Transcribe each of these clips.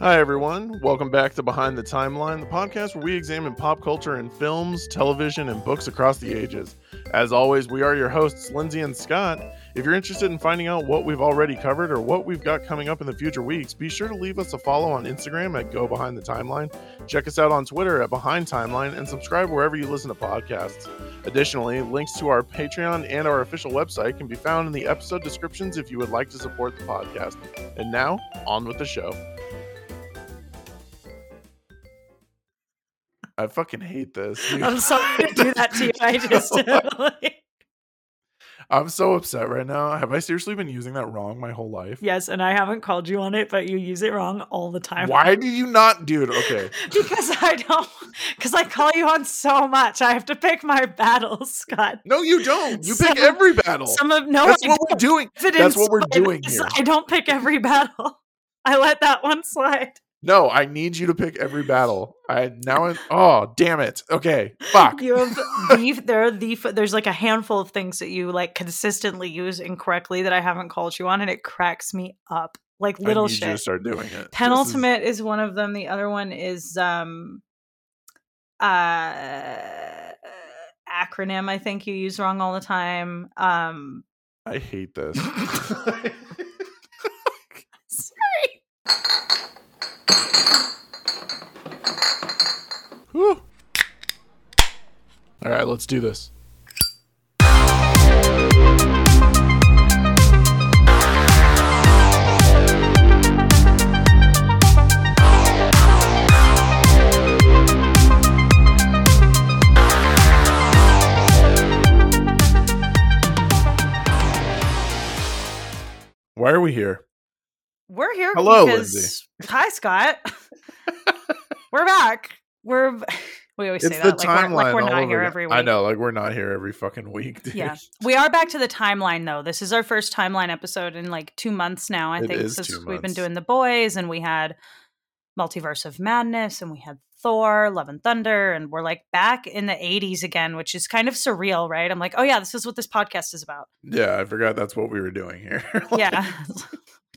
Hi, everyone. Welcome back to Behind the Timeline, the podcast where we examine pop culture in films, television, and books across the ages. As always, we are your hosts, Lindsay and Scott. If you're interested in finding out what we've already covered or what we've got coming up in the future weeks, be sure to leave us a follow on Instagram at Go Behind the Timeline. Check us out on Twitter at Behind Timeline and subscribe wherever you listen to podcasts. Additionally, links to our Patreon and our official website can be found in the episode descriptions if you would like to support the podcast. And now, on with the show. I fucking hate this. dude. I'm sorry to do that to you. I just like, I'm so upset right now. Have I seriously been using that wrong my whole life? yes, and I haven't called you on it, but you use it wrong all the time. Why do you not, dude? Okay. Because I don't. Because I call you on so much. I have to pick my battles, Scott. No, you don't. You pick every battle. Some of no. That's I what we're don't. doing. If it That's what we're doing here. I don't pick every battle. I let that one slide. No, I need you to pick every battle. I now. I, oh, damn it. Okay. Fuck. You have the there are the there's like a handful of things that you like consistently use incorrectly that I haven't called you on, and it cracks me up. Like little shit. you to start doing it. This is- penultimate is, one of them the other one is um uh acronym i think you use wrong all the time um I hate this. sorry All right, let's do this. Why are we here? We're here Hello, because Lindsay. hi scott we're back we're we always It's say that like we're, timeline. like we're not here every week I know, like we're not here every fucking week. Dude. yeah we are back to the timeline though this is our first timeline episode in like two months now i It think since we've been doing the boys and we had multiverse of madness and we had thor love and thunder and we're like back in the 80s again which is kind of surreal right i'm like oh yeah this is what this podcast is about Yeah, I forgot that's what we were doing here. yeah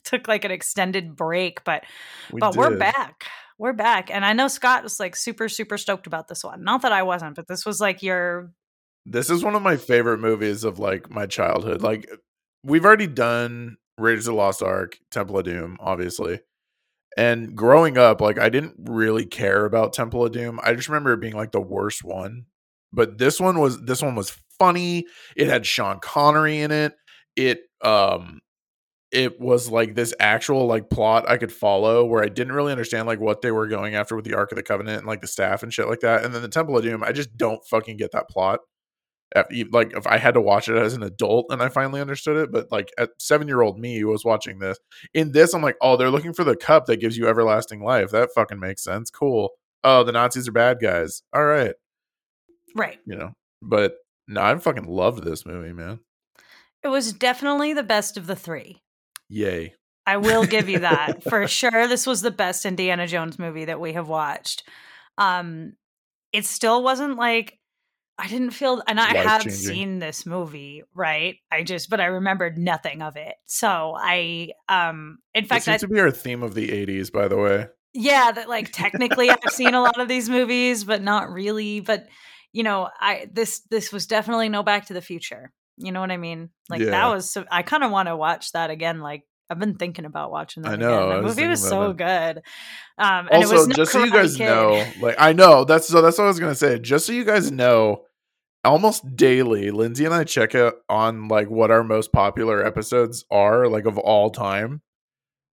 took like an extended break but we but we're back we're back and i know scott was like super super stoked about this one not that i wasn't but this was like your This is one of my favorite movies of like my childhood. Like we've already done Raiders of the Lost Ark, Temple of Doom, obviously. And growing up, like I didn't really care about Temple of Doom. I just remember it being like the worst one. But this one was this one was funny. It had Sean Connery in it. It um it was like this actual like plot I could follow where I didn't really understand like what they were going after with the Ark of the Covenant and like the staff and shit like that. And then the Temple of Doom, I just don't fucking get that plot. Like if I had to watch it as an adult and I finally understood it, but like at seven year old me who was watching this, in this I'm like, oh, they're looking for the cup that gives you everlasting life. That fucking makes sense. Cool. Oh, the Nazis are bad guys. All right, right you know. But no, I fucking loved this movie, man. it was definitely the best of the three Yay. I will give you that for sure. This was the best Indiana Jones movie that we have watched. Um, it still wasn't like I didn't feel, and I have seen this movie, right? I just, but I remembered nothing of it. So I, um, in That fact, I, seems to be our theme of the '80s, by the way. yeah, that like technically I've seen a lot of these movies, but not really. But you know, I this this was definitely no Back to the Future. You know what I mean? Like Yeah. that was. So, I kind of want to watch that again. Like I've been thinking about watching that. I know, Again. The movie was so good. Um, and it was no just so you guys Kid. know, like I know that's so that's what I was gonna say. Just so you guys know, almost daily, Lindsay and I check out on like what our most popular episodes are, like of all time,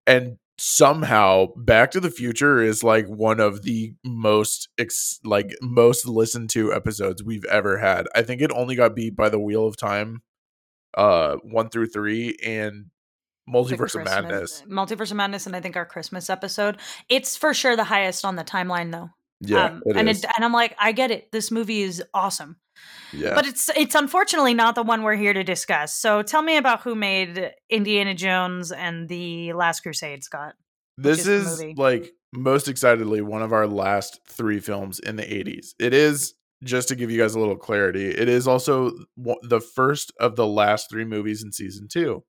and somehow Back to the Future is like one of the most ex- like most listened to episodes we've ever had. I think it only got beat by the Wheel of Time, uh, one through three, and Multiverse of Madness. Multiverse of Madness, and I think our Christmas episode. It's for sure the highest on the timeline, though. Yeah, um, it and is. and I'm like, I get it. This movie is awesome. Yeah. But it's it's unfortunately not the one we're here to discuss. So tell me about who made Indiana Jones and the Last Crusade, Scott. this is is like most excitedly one of our last three films in the 80s it is just to give you guys a little clarity it is also the first of the last three movies in season two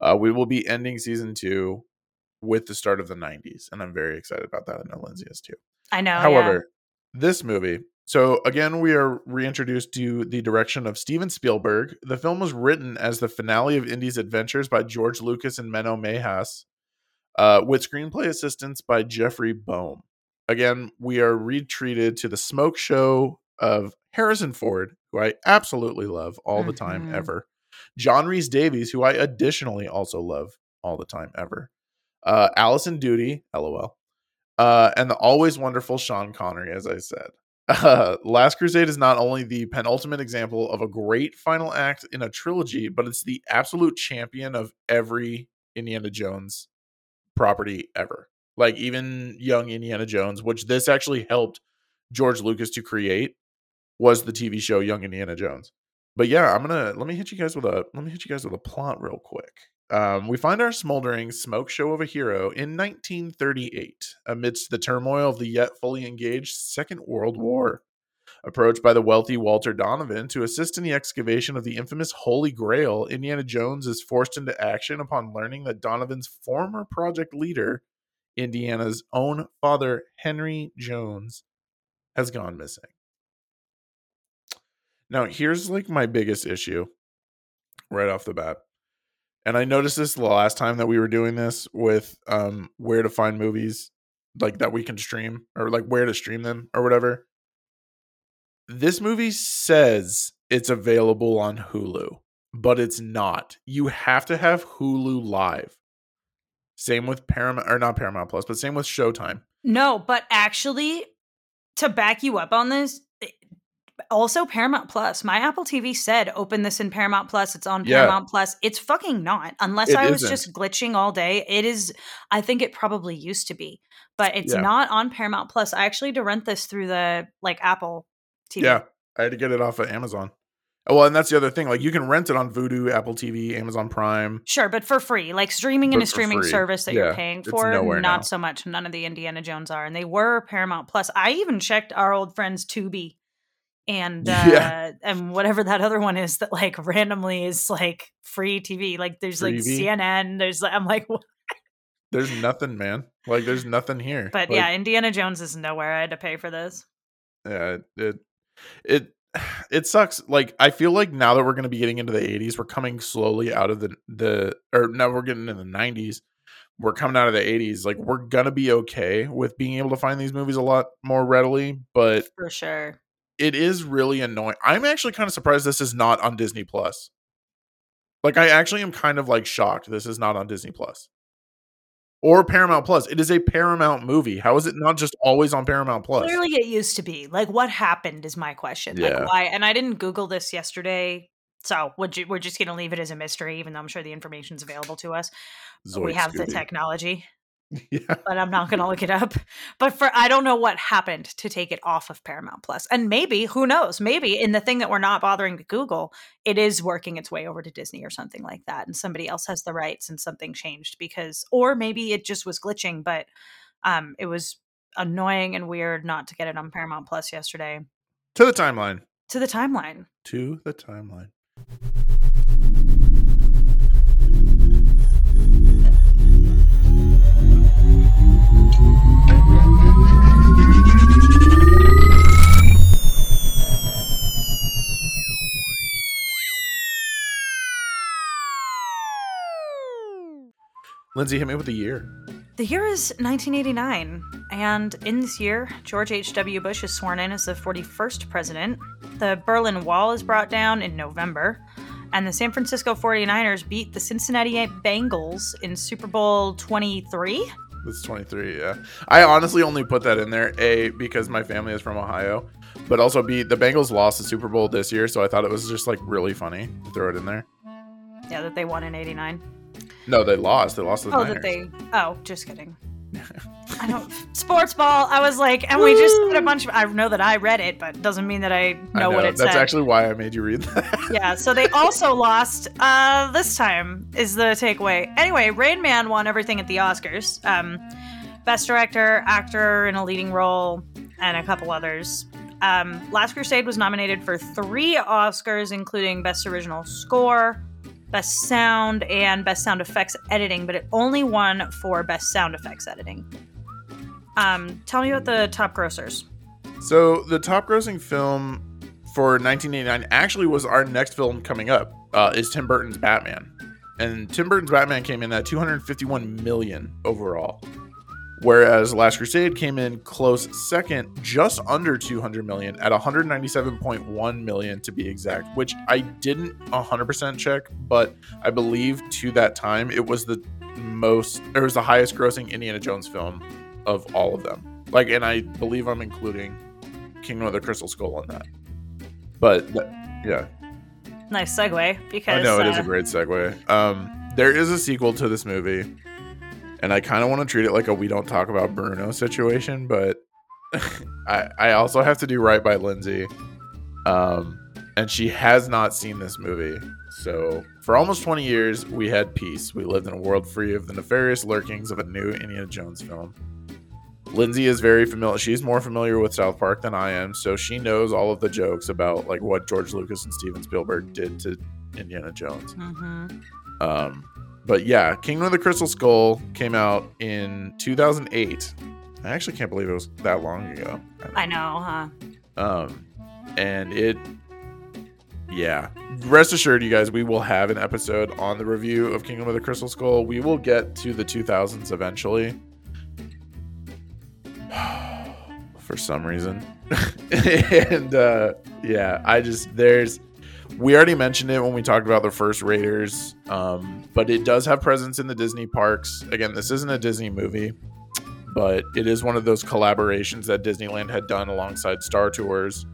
uh, we will be ending season two with the start of the 90s. And I'm very excited about that. I know Lindsay is too. I know. However, this movie. So again, we are reintroduced to the direction of Steven Spielberg. The film was written as the finale of Indy's adventures by George Lucas and Menno Meyjes, uh, with screenplay assistance by Jeffrey Boam. Again, we are retreated to the smoke show of Harrison Ford, who I absolutely love all the time Mhm. ever. John Rhys-Davies, who I additionally also love all the time ever. Uh, Alison Doody, lol. Uh, and the always wonderful Sean Connery, as I said. Uh, Last Crusade is not only the penultimate example of a great final act in a trilogy, but it's the absolute champion of every Indiana Jones property ever. Like even young Indiana Jones, which this actually helped George Lucas to create, was the TV show Young Indiana Jones. But yeah, I'm gonna let me hit you guys with a let me hit you guys with a plot real quick. Um, we find our smoldering smoke show of a hero in 1938 amidst the turmoil of the yet fully engaged Second World War. Approached by the wealthy Walter Donovan to assist in the excavation of the infamous Holy Grail, Indiana Jones is forced into action upon learning that Donovan's former project leader, Indiana's own father, Henry Jones, has gone missing. Now, here's like my biggest issue right off the bat. And I noticed this the last time that we were doing this with um where to find movies like that we can stream or like where to stream them or whatever. This movie says it's available on Hulu, but it's not. You have to have Hulu live. Same with Paramount or not Paramount Plus, but same with Showtime. No, but actually, to back you up on this, also Paramount Plus. My Apple TV said open this in Paramount Plus. It's on Yeah. Paramount Plus. It's fucking not. Unless It I was isn't. just glitching all day. It is. I think it probably used to be, but it's Yeah. not on Paramount Plus. I actually had to rent this through the like Apple TV. Yeah, I had to get it off of Amazon. Oh, well, and that's the other thing. Like you can rent it on Vudu, Apple TV, Amazon Prime. Sure, but for free, like streaming in a streaming free. service that Yeah, you're paying for, not now. so much. None of the Indiana Jones are, and they were Paramount Plus. I even checked our old friends Tubi and uh Yeah. and whatever that other one is that like randomly is like free TV. Like there's like Freebie? CNN. There's like I'm like, what? There's nothing, man. Like there's nothing here. but Like, yeah, Indiana Jones is nowhere. I had to pay for this. yeah, it it it sucks. Like I feel like now that we're going to be getting into the 80s, we're coming slowly out of the the or now we're getting in the 90s. We're coming out of the 80s. Like we're gonna be okay with being able to find these movies a lot more readily, but For sure. It is really annoying. I'm actually kind of surprised this is not on Disney Plus. Like I actually am kind of like shocked this is not on Disney Plus. Or Paramount Plus. It is a Paramount movie. How is it not just always on Paramount Plus? Clearly, it used to be. Like, what happened is my question. Yeah. Like, why? And I didn't Google this yesterday, so would you, we're just going to leave it as a mystery, even though I'm sure the information's available to us. we Zoid have the technology, Yeah. but I'm not going to look it up. But for I don't know what happened to take it off of Paramount Plus, and maybe who knows? Maybe in the thing that we're not bothering to Google, it is working its way over to Disney or something like that, and somebody else has the rights and something changed because, or maybe it just was glitching, but um, it was annoying and weird not to get it on Paramount Plus yesterday. To the timeline. To the timeline. To the timeline. Lindsay, hit me with the year. The year is 1989, and in this year, George H.W. Bush is sworn in as the 41st president. The Berlin Wall is brought down in November, and the San Francisco 49ers beat the Cincinnati Bengals in Super Bowl 23. It's 23, yeah. I honestly only put that in there, A, because my family is from Ohio, but also B, the Bengals lost the Super Bowl this year, so I thought it was just like really funny to throw it in there. Yeah, that they won in 89. No, they lost. They lost the Oh, Niners. that they. Oh, just kidding. I don't. Sports ball. I was like, and we just said a bunch of. I know that I read it, but doesn't mean that I know, I know. what it That's said. actually why I made you read that. yeah, so they also lost uh this time is the takeaway. Anyway, Rain Man won everything at the Oscars. Um best director, actor in a leading role, and a couple others. Um Last Crusade was nominated for 3 Oscars including best original score, best sound and best sound effects editing, but it only won for best sound effects editing. Um, tell me about the top grossers. So the top grossing film for 1989 actually was our next film coming up. Uh, is Tim Burton's Batman, and Tim Burton's Batman came in at 251 million overall, whereas Last Crusade came in close second, just under 200 million at 197.1 million to be exact. Which I didn't 100% check, but I believe to that time it was the most, it was the highest grossing Indiana Jones film of all of them. Like, and I believe I'm including Kingdom of the Crystal Skull on that. But yeah, Nice segue because I know it is uh, a great segue. Um, there is a sequel to this movie, and I kind of want to treat it like a "we don't talk about Bruno" situation, but I I also have to do right by Lindsay, um, and she has not seen this movie. So for almost 20 years, we had peace. We lived in a world free of the nefarious lurkings of a new Indiana Jones film. Lindsay is very familiar. She's more familiar with South Park than I am, so she knows all of the jokes about like what George Lucas and Steven Spielberg did to Indiana Jones. mhm. Um, but yeah, Kingdom of the Crystal Skull came out in 2008. I actually can't believe it was that long ago. I know, huh? Um, and it, yeah. Rest assured, you guys, we will have an episode on the review of Kingdom of the Crystal Skull. We will get to the 2000s eventually. For some reason. and uh, yeah, I just, there's, we already mentioned it when we talked about the first Raiders, um, but it does have presence in the Disney parks. Again, this isn't a Disney movie, but it is one of those collaborations that Disneyland had done alongside Star Tours.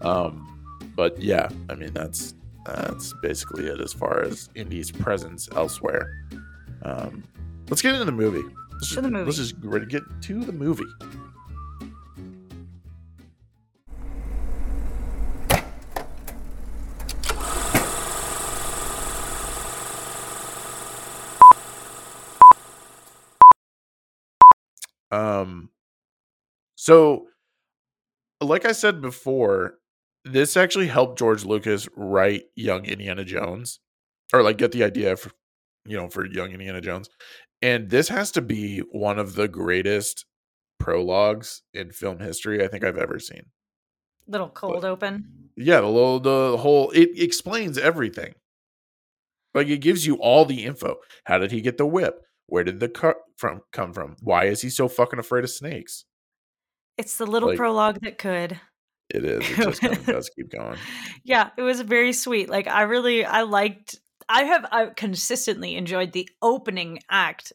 Um, but yeah, I mean that's that's basically it as far as Indy's presence elsewhere. Um, let's get into the movie. Let's just, the movie. Let's just get to the movie. Um, so like I said before, this actually helped George Lucas write Young Indiana Jones, or like get the idea for you know for Young Indiana Jones, and this has to be one of the greatest prologues in film history I think I've ever seen. Little cold open. Yeah, the little the whole it explains everything. Like it gives you all the info. How did he get the whip? Where did the cut from come from? Why is he so fucking afraid of snakes? It's the little Like- prologue that could. It is. It just kind of does keep going. Yeah, it was very sweet. Like I really I liked I have I consistently enjoyed the opening act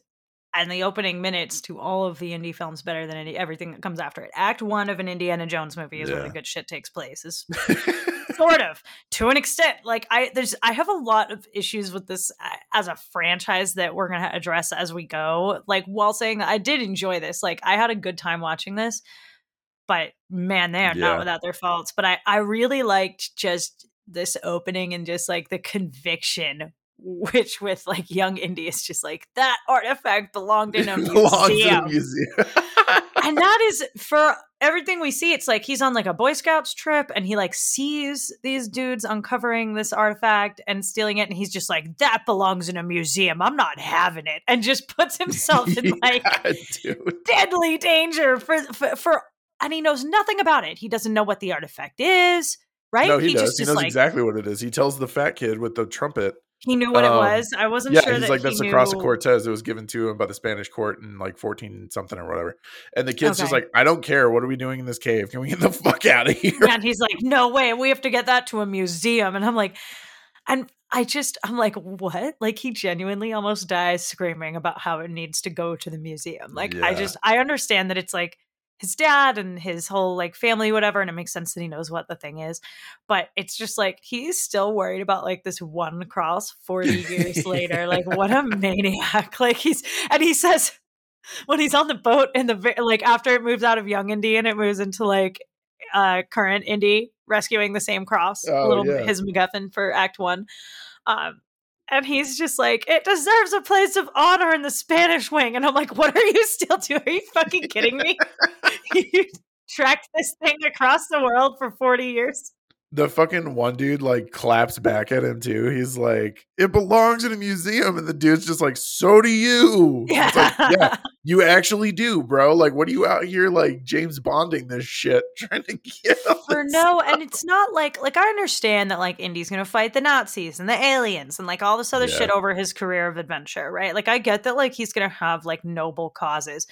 and the opening minutes to all of the indie films better than any, everything that comes after it. Act 1 of an Indiana Jones movie is where the good shit takes place. Is sort of to an extent like i there's i have a lot of issues with this uh, as a franchise that we're going to address as we go like while saying that i did enjoy this like i had a good time watching this but man they are Yeah. not without their faults but i i really liked just this opening and just like the conviction which with like young indy is just like that artifact belonged in a museum museum. and that is for everything we see it's like he's on like a boy scouts trip and he like sees these dudes uncovering this artifact and stealing it and he's just like that belongs in a museum i'm not having it and just puts himself in like dude. deadly danger for, for for and he knows nothing about it he doesn't know what the artifact is right No, he, does. just He knows like exactly what it is. He tells the fat kid with the trumpet. He knew what um, it was i wasn't Yeah, sure he's that like, he that's the knew cross of Cortez. It was given to him by the Spanish court in like 14 something or whatever. And the kid's just like, I don't care. What are we doing in this cave? Can we get the fuck out of here? and he's like, "No way, we have to get that to a museum." And I'm like, and I just, I'm like, what? Like he genuinely almost dies screaming about how it needs to go to the museum. Like I just, I understand that it's like his dad and his whole like family, whatever, and it makes sense that he knows what the thing is. But it's just like he's still worried about like this one cross 40 years later. Like what a maniac! Like he's, and he says. When he's on the boat in the like after it moves out of young Indy and it moves into like uh current Indy rescuing the same cross, Oh, little yeah. his MacGuffin for Act One. Um, and he's just like, it deserves a place of honor in the Spanish wing. And I'm like, what are you still doing? Are you fucking kidding me? you tracked this thing across the world for 40 years. The fucking one dude like claps back at him too. He's like, "It belongs in a museum," and the dude's just like, "So do you." It's like, yeah, you actually do, bro. Like, what are you out here like James Bonding this shit, trying to get For no, and it's not like like I understand that like Indy's gonna fight the Nazis and the aliens and like all this other Yeah. shit over his career of adventure, right? Like I get that like he's gonna have like noble causes.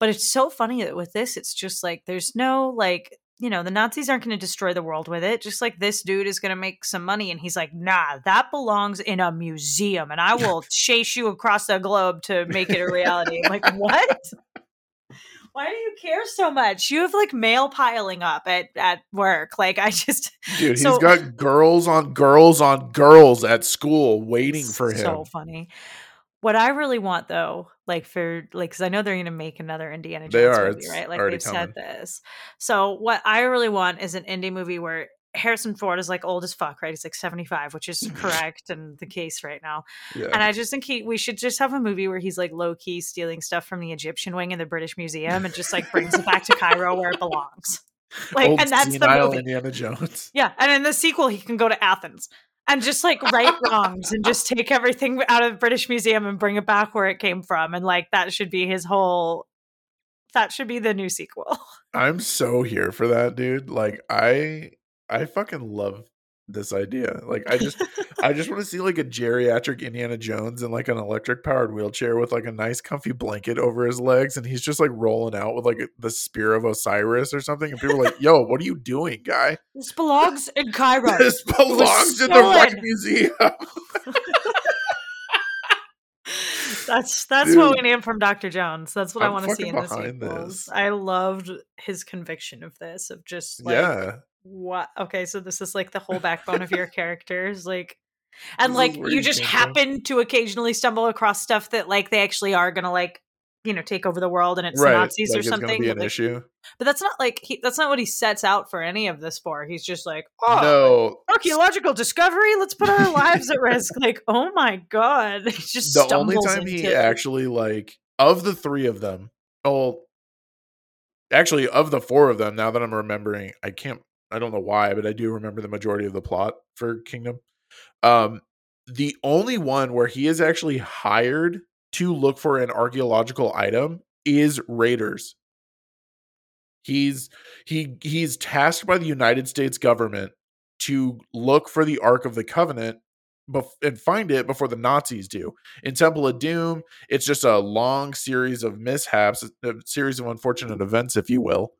But it's so funny that with this, it's just like there's no like you know the Nazis aren't going to destroy the world with it. Just like this dude is going to make some money, and he's like, nah, that belongs in a museum, and I will chase you across the globe to make it a reality. I'm like, what? Why do you care so much? You have like mail piling up at at work. Like I just Dude, he's So- got girls on girls on girls at school waiting for him. So funny. What I really want though, like for like, because I know they're going to make another Indiana Jones They are. movie, right? Like they've said this. So what I really want is an indie movie where Harrison Ford is like old as fuck, right? He's like seventy five, which is correct and the case right now. yeah. And I just think he, we should just have a movie where he's like low key stealing stuff from the Egyptian wing in the British Museum and just like brings it back to Cairo where it belongs. Like, Old and that's the movie. Indiana Jones. Yeah, and in the sequel, he can go to Athens and just like right wrongs and just take everything out of the British Museum and bring it back where it came from, and like that should be his whole. That should be the new sequel. I'm so here for that, dude. Like I I fucking love this idea. Like I just I just want to see like a geriatric Indiana Jones in like an electric powered wheelchair with like a nice comfy blanket over his legs and he's just like rolling out with like the spear of Osiris or something and people are like, "Yo, what are you doing, guy?" This belongs in Cairo. This belongs in the stolen. Museum. That's that's what we need from Dr. Jones. That's what I I'm want to see in sequels. this. I loved his conviction of this, of just like yeah. What okay so this is like the whole backbone of your characters like and This like you just happen to occasionally stumble across stuff that like they actually are gonna like you know take over the world and it's right. nazis like or it's something be but, like- issue. but that's not like he, that's not what he sets out for any of this for he's just like oh no. archaeological discovery let's put our lives at risk like oh my god he just the only time he actually like of the three of them well actually of the four of them now that i'm remembering i can't i don't know why but i do remember the majority of the plot for kingdom. Um the only one where he is actually hired to look for an archaeological item is raiders. He's he he's tasked by the united states government to look for the ark of the covenant bef- and find it before the nazis do. In temple of doom it's just a long series of mishaps a series of unfortunate events if you will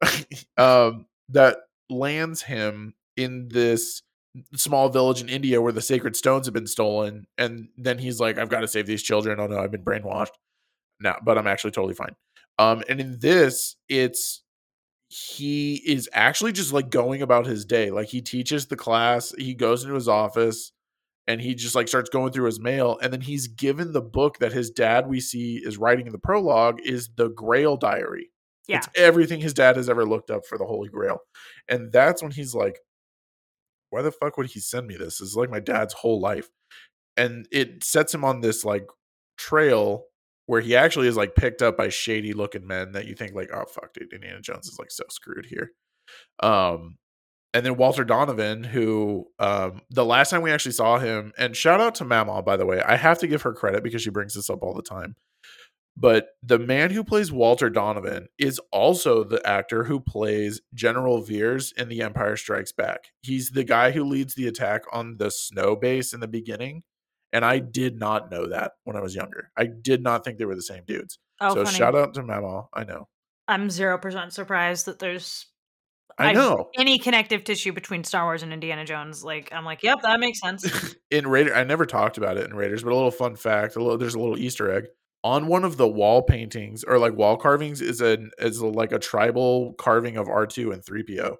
um that lands him in this small village in india where the sacred stones have been stolen and then he's like i've got to save these children. Oh no i've been brainwashed. No, but i'm actually totally fine. Um and in this it's he is actually just like going about his day. Like he teaches the class he goes into his office and he just like starts going through his mail and then he's given the book that his dad we see is writing in the prologue is the grail diary yeah. It's everything his dad has ever looked up for the holy grail. And that's when he's like why the fuck would he send me this? It's like my dad's whole life. And it sets him on this like trail where he actually is like picked up by shady looking men that you think like oh fuck dude indiana jones is like so screwed here. Um and then walter donovan who um the last time we actually saw him and shout out to mama by the way i have to give her credit because she brings this up all the time but the man who plays walter donovan is also the actor who plays general veers in the empire strikes back he's the guy who leads the attack on the snow base in the beginning and I did not know that when I was younger. I did not think they were the same dudes. oh so funny shout out to Mama. I know. i'm zero percent surprised that there's I know. any connective tissue between star wars and indiana jones like i'm like yep that makes sense in Raider, I never talked about it in Raiders, but a little fun fact: a little, there's a little Easter egg on one of the wall paintings or like wall carvings is an is like a tribal carving of R two and three PO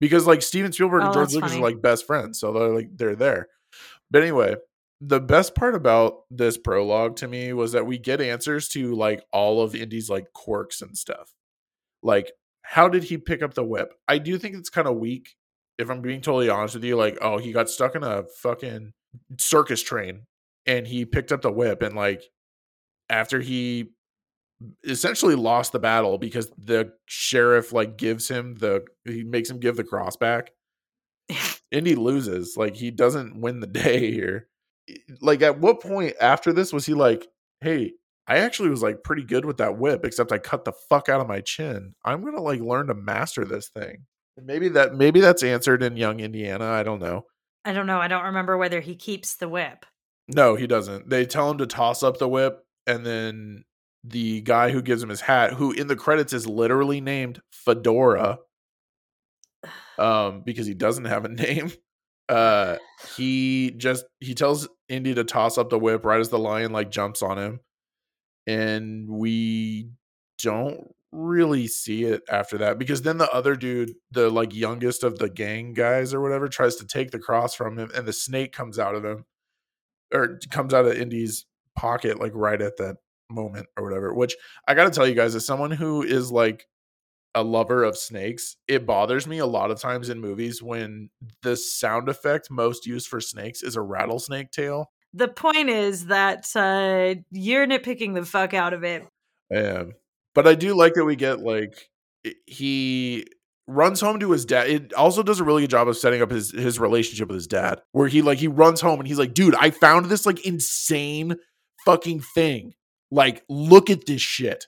because like Steven Spielberg Oh, and George Lucas funny. are like best friends, so they're like they're there. But anyway, the best part about this prologue to me was that we get answers to like all of Indy's like quirks and stuff. Like, how did he pick up the whip? I do think it's kind of weak. If I'm being totally honest with you, like, oh, he got stuck in a fucking circus train and he picked up the whip and like after he essentially lost the battle because the sheriff like gives him the he makes him give the cross back Indy loses. Like he doesn't win the day here. Like at what point after this was he like, "Hey, I actually was like pretty good with that whip, except I cut the fuck out of my chin. I'm gonna like learn to master this thing." Maybe that maybe that's answered in Young Indiana. I don't know. I don't know. I don't remember whether he keeps the whip. No, he doesn't. They tell him to toss up the whip, and then the guy who gives him his hat, who in the credits is literally named Fedora, um, because he doesn't have a name. Uh, he just he tells Indy to toss up the whip right as the lion like jumps on him, and we don't really see it after that because then the other dude, the like youngest of the gang guys or whatever, tries to take the cross from him, and the snake comes out of him or comes out of Indy's pocket like right at that moment or whatever. Which I got to tell you guys, as someone who is like a lover of snakes, it bothers me a lot of times in movies when the sound effect most used for snakes is a rattlesnake tail. The point is that uh, you're nitpicking the fuck out of it. I am. But I do like that we get like he runs home to his dad. It also does a really good job of setting up his his relationship with his dad, where he like he runs home and he's like, "Dude, I found this like insane fucking thing. Like, look at this shit."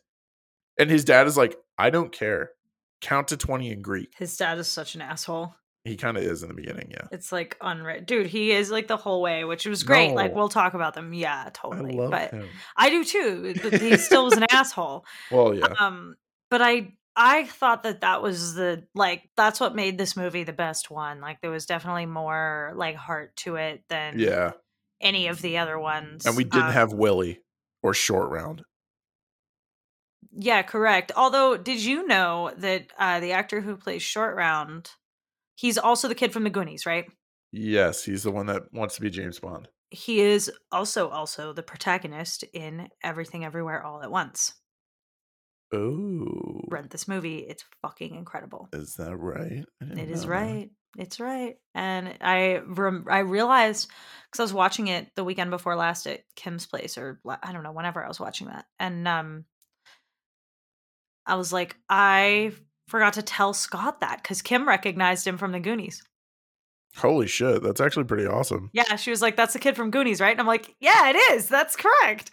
And his dad is like, "I don't care. Count to twenty in Greek." His dad is such an asshole. He kind of is in the beginning, yeah. It's like unread, dude. He is like the whole way, which was great. No. Like we'll talk about them, yeah, totally. I but him. I do too. He still was an asshole. Well, yeah. Um, but I I thought that that was the like that's what made this movie the best one. Like there was definitely more like heart to it than yeah any of the other ones. And we didn't um, have Willie or Short Round. Yeah, correct. Although, did you know that uh, the actor who plays Short Round He's also the kid from the Goonies, right? Yes, he's the one that wants to be James Bond. He is also also the protagonist in Everything Everywhere All at Once. Oh. Rent this movie. It's fucking incredible. Is that right? It is right. It's right. And I rem- I realized cuz I was watching it the weekend before last at Kim's place or I don't know whenever I was watching that. And um I was like I forgot to tell Scott that because Kim recognized him from the Goonies. Holy shit, that's actually pretty awesome. Yeah, she was like, "That's the kid from Goonies, right?" And I'm like, "Yeah, it is. That's correct."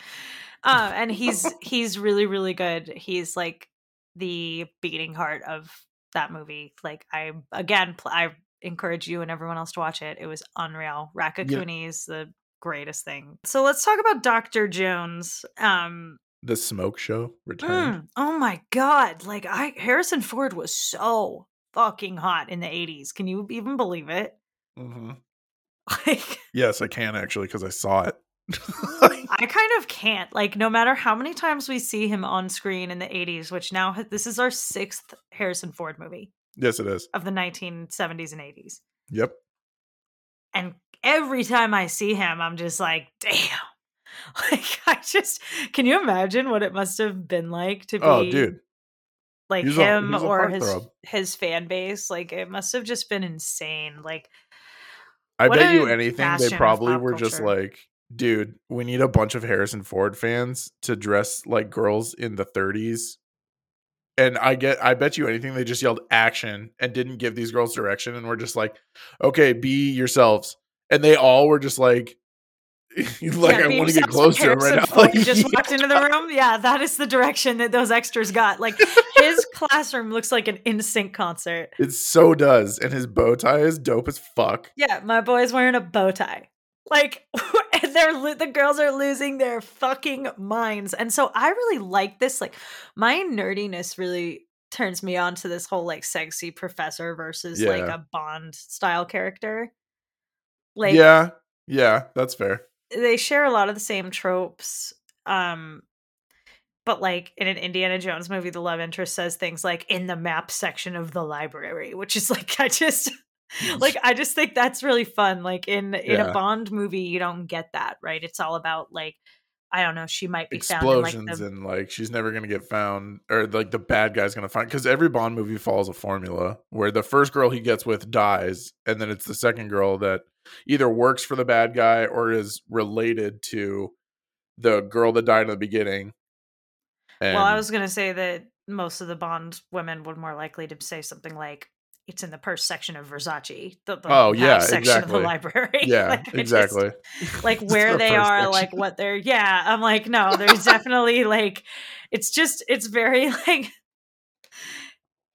Uh, and he's he's really really good. He's like the beating heart of that movie. Like I again, pl- I encourage you and everyone else to watch it. It was unreal. Raccacoonie's yeah. the greatest thing. So let's talk about Doctor Jones. Um, the smoke show returned. Mm, oh my god! Like I Harrison Ford was so fucking hot in the eighties. Can you even believe it? Mm-hmm. Like yes, I can actually because I saw it. I kind of can't. Like no matter how many times we see him on screen in the eighties, which now this is our sixth Harrison Ford movie. Yes, it is of the nineteen seventies and eighties. Yep. And every time I see him, I'm just like, damn Like I just can you imagine what it must have been like to oh, be Oh dude. Like he's him a, or his throb. his fan base. Like it must have just been insane. Like I bet you anything they probably were culture. just like, dude, we need a bunch of Harrison Ford fans to dress like girls in the 30s. And I get I bet you anything they just yelled action and didn't give these girls direction and were just like, okay, be yourselves. And they all were just like like yeah, I want to get close to him right now. Like, just yeah. walked into the room. Yeah, that is the direction that those extras got. Like his classroom looks like an NSYNC concert. It so does, and his bow tie is dope as fuck. Yeah, my boy's wearing a bow tie. Like and they're the girls are losing their fucking minds, and so I really like this. Like my nerdiness really turns me on to this whole like sexy professor versus yeah. like a Bond style character. Like yeah, yeah, that's fair they share a lot of the same tropes. Um, but like in an Indiana Jones movie, the love interest says things like in the map section of the library, which is like I just like I just think that's really fun. Like in in a Bond movie, you don't get that, right? It's all about like I don't know, she might be explosions found like the... and like she's never gonna get found or like the bad guy's gonna find because every Bond movie follows a formula where the first girl he gets with dies, and then it's the second girl that either works for the bad guy or is related to the girl that died in the beginning. And... well, I was gonna say that most of the Bond women would more likely to say something like it's in the purse section of Versace. The, the Oh, yeah, section exactly. of the library. Yeah, Like, I just- exactly. like where they are, section. like what they're. Yeah, I'm like, no, there's definitely like, it's just, it's very like.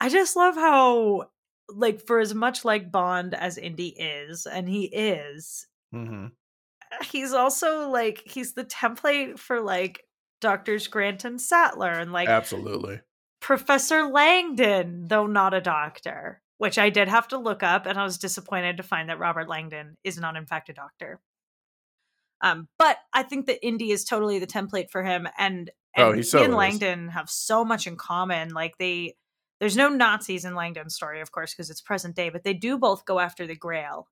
I just love how, like, for as much like Bond as Indy is, and he is, hmm he's also like he's the template for like doctors Grant and Sattler and like Absolutely. Professor Langdon, though not a doctor, which I did have to look up, and I was disappointed to find that Robert Langdon is not, in fact, a doctor. Um, but I think that Indy is totally the template for him, and, and Oh, he so and is. Langdon have so much in common. Like they, there's no Nazis in Langdon's story, of course, because it's present day, but they do both go after the Grail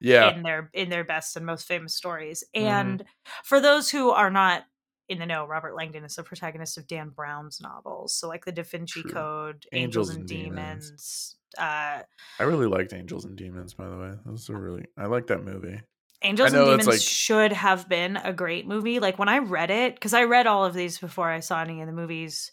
Yeah. in their in their best and most famous stories. Mhm. And for those who are not in the know, Robert Langdon is the protagonist of Dan Brown's novels. So like the Da Vinci True. Code, Angels Angels, and and Demons. Demons. Uh I really liked Angels and Demons, by the way. That was a really I like that movie. Angels and Demons like- should have been a great movie. Like when I read it, because I read all of these before I saw any of the movies.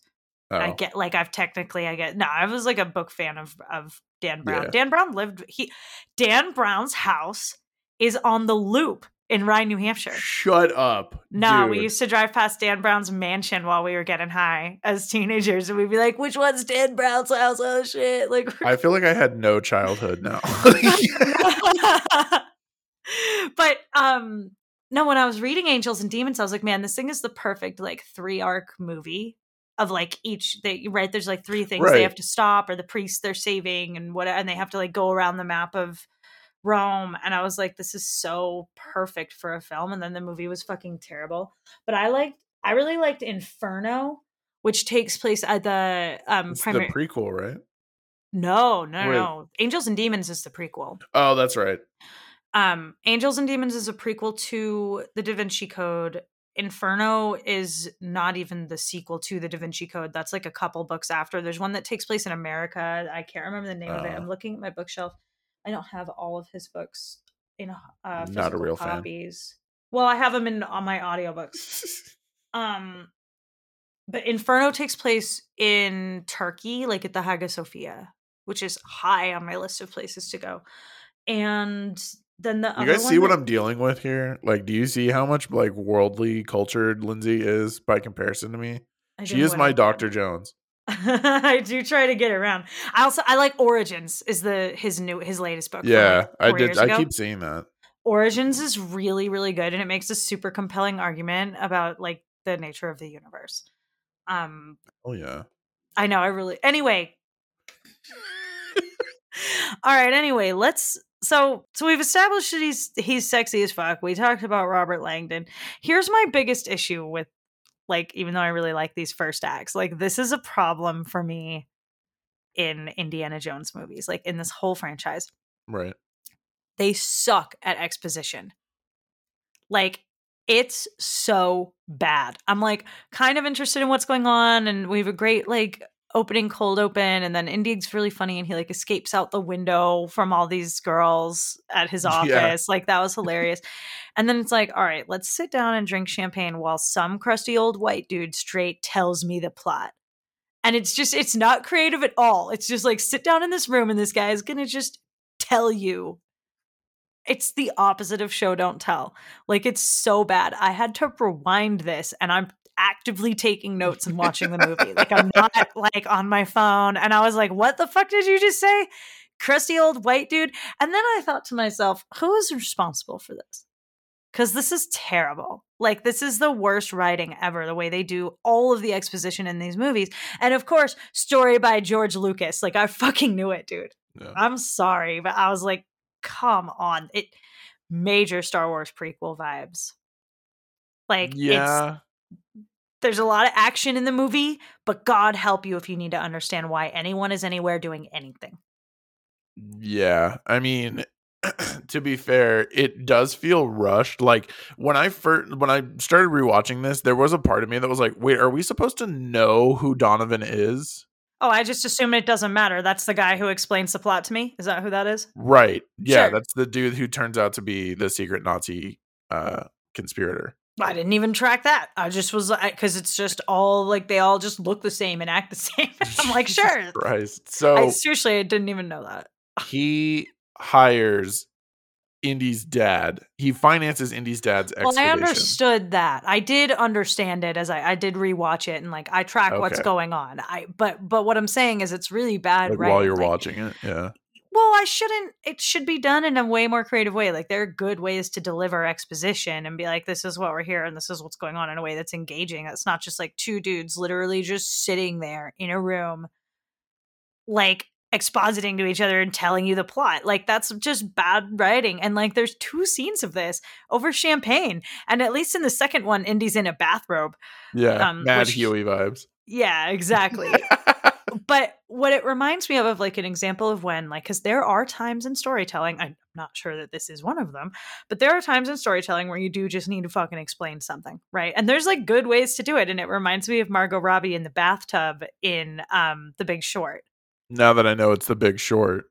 Oh, I get like I've technically I get no, I was like a book fan of of Dan Brown. Yeah. Dan Brown lived he Dan Brown's house is on the loop in Rye, New Hampshire. shut up. No, we used to drive past Dan Brown's mansion while we were getting high as teenagers, and we'd be like, "Which one's Dan Brown's house?" Oh shit! Like, I feel like I had no childhood now. but um, no. When I was reading Angels and Demons, I was like, "Man, this thing is the perfect like three arc movie of like each. They right there's like three things Right. they have to stop, or the priest they're saving, and what, and they have to like go around the map of." Rome and I was like, this is so perfect for a film. And then the movie was fucking terrible. But I liked, I really liked Inferno, which takes place at the um it's primary. the prequel, right? no, no, Wait. no. Angels and Demons is the prequel. Oh, that's right. Um, Angels and Demons is a prequel to the Da Vinci Code. Inferno is not even the sequel to the Da Vinci Code. That's like a couple books after. There's one that takes place in America. I can't remember the name of it. Oh. I'm looking at my bookshelf. I don't have all of his books in uh, Not a physical real fan. copies. Well, I have them in on my audiobooks. Um, but Inferno takes place in Turkey, like at the Hagia Sophia, which is high on my list of places to go. And then the you guys see what I'm dealing with here? Like, do you see how much like worldly cultured Lindsay is by comparison to me? She is my Dr. Jones. I do try to get around. I also I like Origins is the his new his latest book. Yeah, like, I did. I ago. keep seeing that. Origins is really really good and it makes a super compelling argument about like the nature of the universe. Um Oh yeah. I know I really Anyway, All right, anyway, let's so so we've established that he's he's sexy as fuck. We talked about Robert Langdon. Here's my biggest issue with like even though I really like these first acts, like this is a problem for me in Indiana Jones movies, like in this whole franchise. Right. They suck at exposition. Like it's so bad. I'm like kind of interested in what's going on and we have a great like opening cold open and then Indy's really funny and he like escapes out the window from all these girls at his Yeah. office. Like that was hilarious. and then it's like, all right, let's sit down and drink champagne while some crusty old white dude straight tells me the plot. And it's just it's not creative at all. It's just like sit down in this room and this guy is going to just tell you it's the opposite of show don't tell. Like it's so bad. I had to rewind this and I'm actively taking notes and watching the movie. like I'm not like on my phone and I was like, "What the fuck did you just say?" Crusty old white dude. And then I thought to myself, "Who is responsible for this?" Cuz this is terrible. Like this is the worst writing ever the way they do all of the exposition in these movies. And of course, story by George Lucas. Like I fucking knew it, dude. Yeah. I'm sorry, but I was like, come on. It major Star Wars prequel vibes. Like it's yeah. There's a lot of action in the movie, but God help you if you need to understand why anyone is anywhere doing anything. Yeah. I mean, to be fair, it does feel rushed. Like when I first when I started rewatching this, there was a part of me that was like, "Wait, are we supposed to know who Donovan is?" Oh, I just assume it doesn't matter. That's the guy who explains the plot to me. Is that who that is? Right. Yeah, Sure. that's the dude who turns out to be the secret Nazi uh conspirator. I didn't even track that. I just was like, because it's just all like they all just look the same and act the same. I'm like, sure. Christ. So I seriously, I didn't even know that. he hires Indy's dad. He finances Indy's dad's Well, I understood that. I did understand it as I, I did rewatch it and like I track what's going on. I but but what I'm saying is it's really bad like right? while you're like, watching it. Yeah. Well, I shouldn't. It should be done in a way more creative way. Like there are good ways to deliver exposition and be like, "This is what we're here, and this is what's going on" in a way that's engaging. That's not just like two dudes literally just sitting there in a room, like expositing to each other and telling you the plot. Like that's just bad writing. And like there's two scenes of this over champagne, and at least in the second one, Indy's in a bathrobe. Yeah. Um, Mad which- Huey vibes. Yeah, exactly but what it reminds me of of like an example of when like because there are times in storytelling i'm not sure that this is one of them but there are times in storytelling where you do just need to fucking explain something right and there's like good ways to do it and it reminds me of margot robbie in the bathtub in um the big short now that I know it's the big short.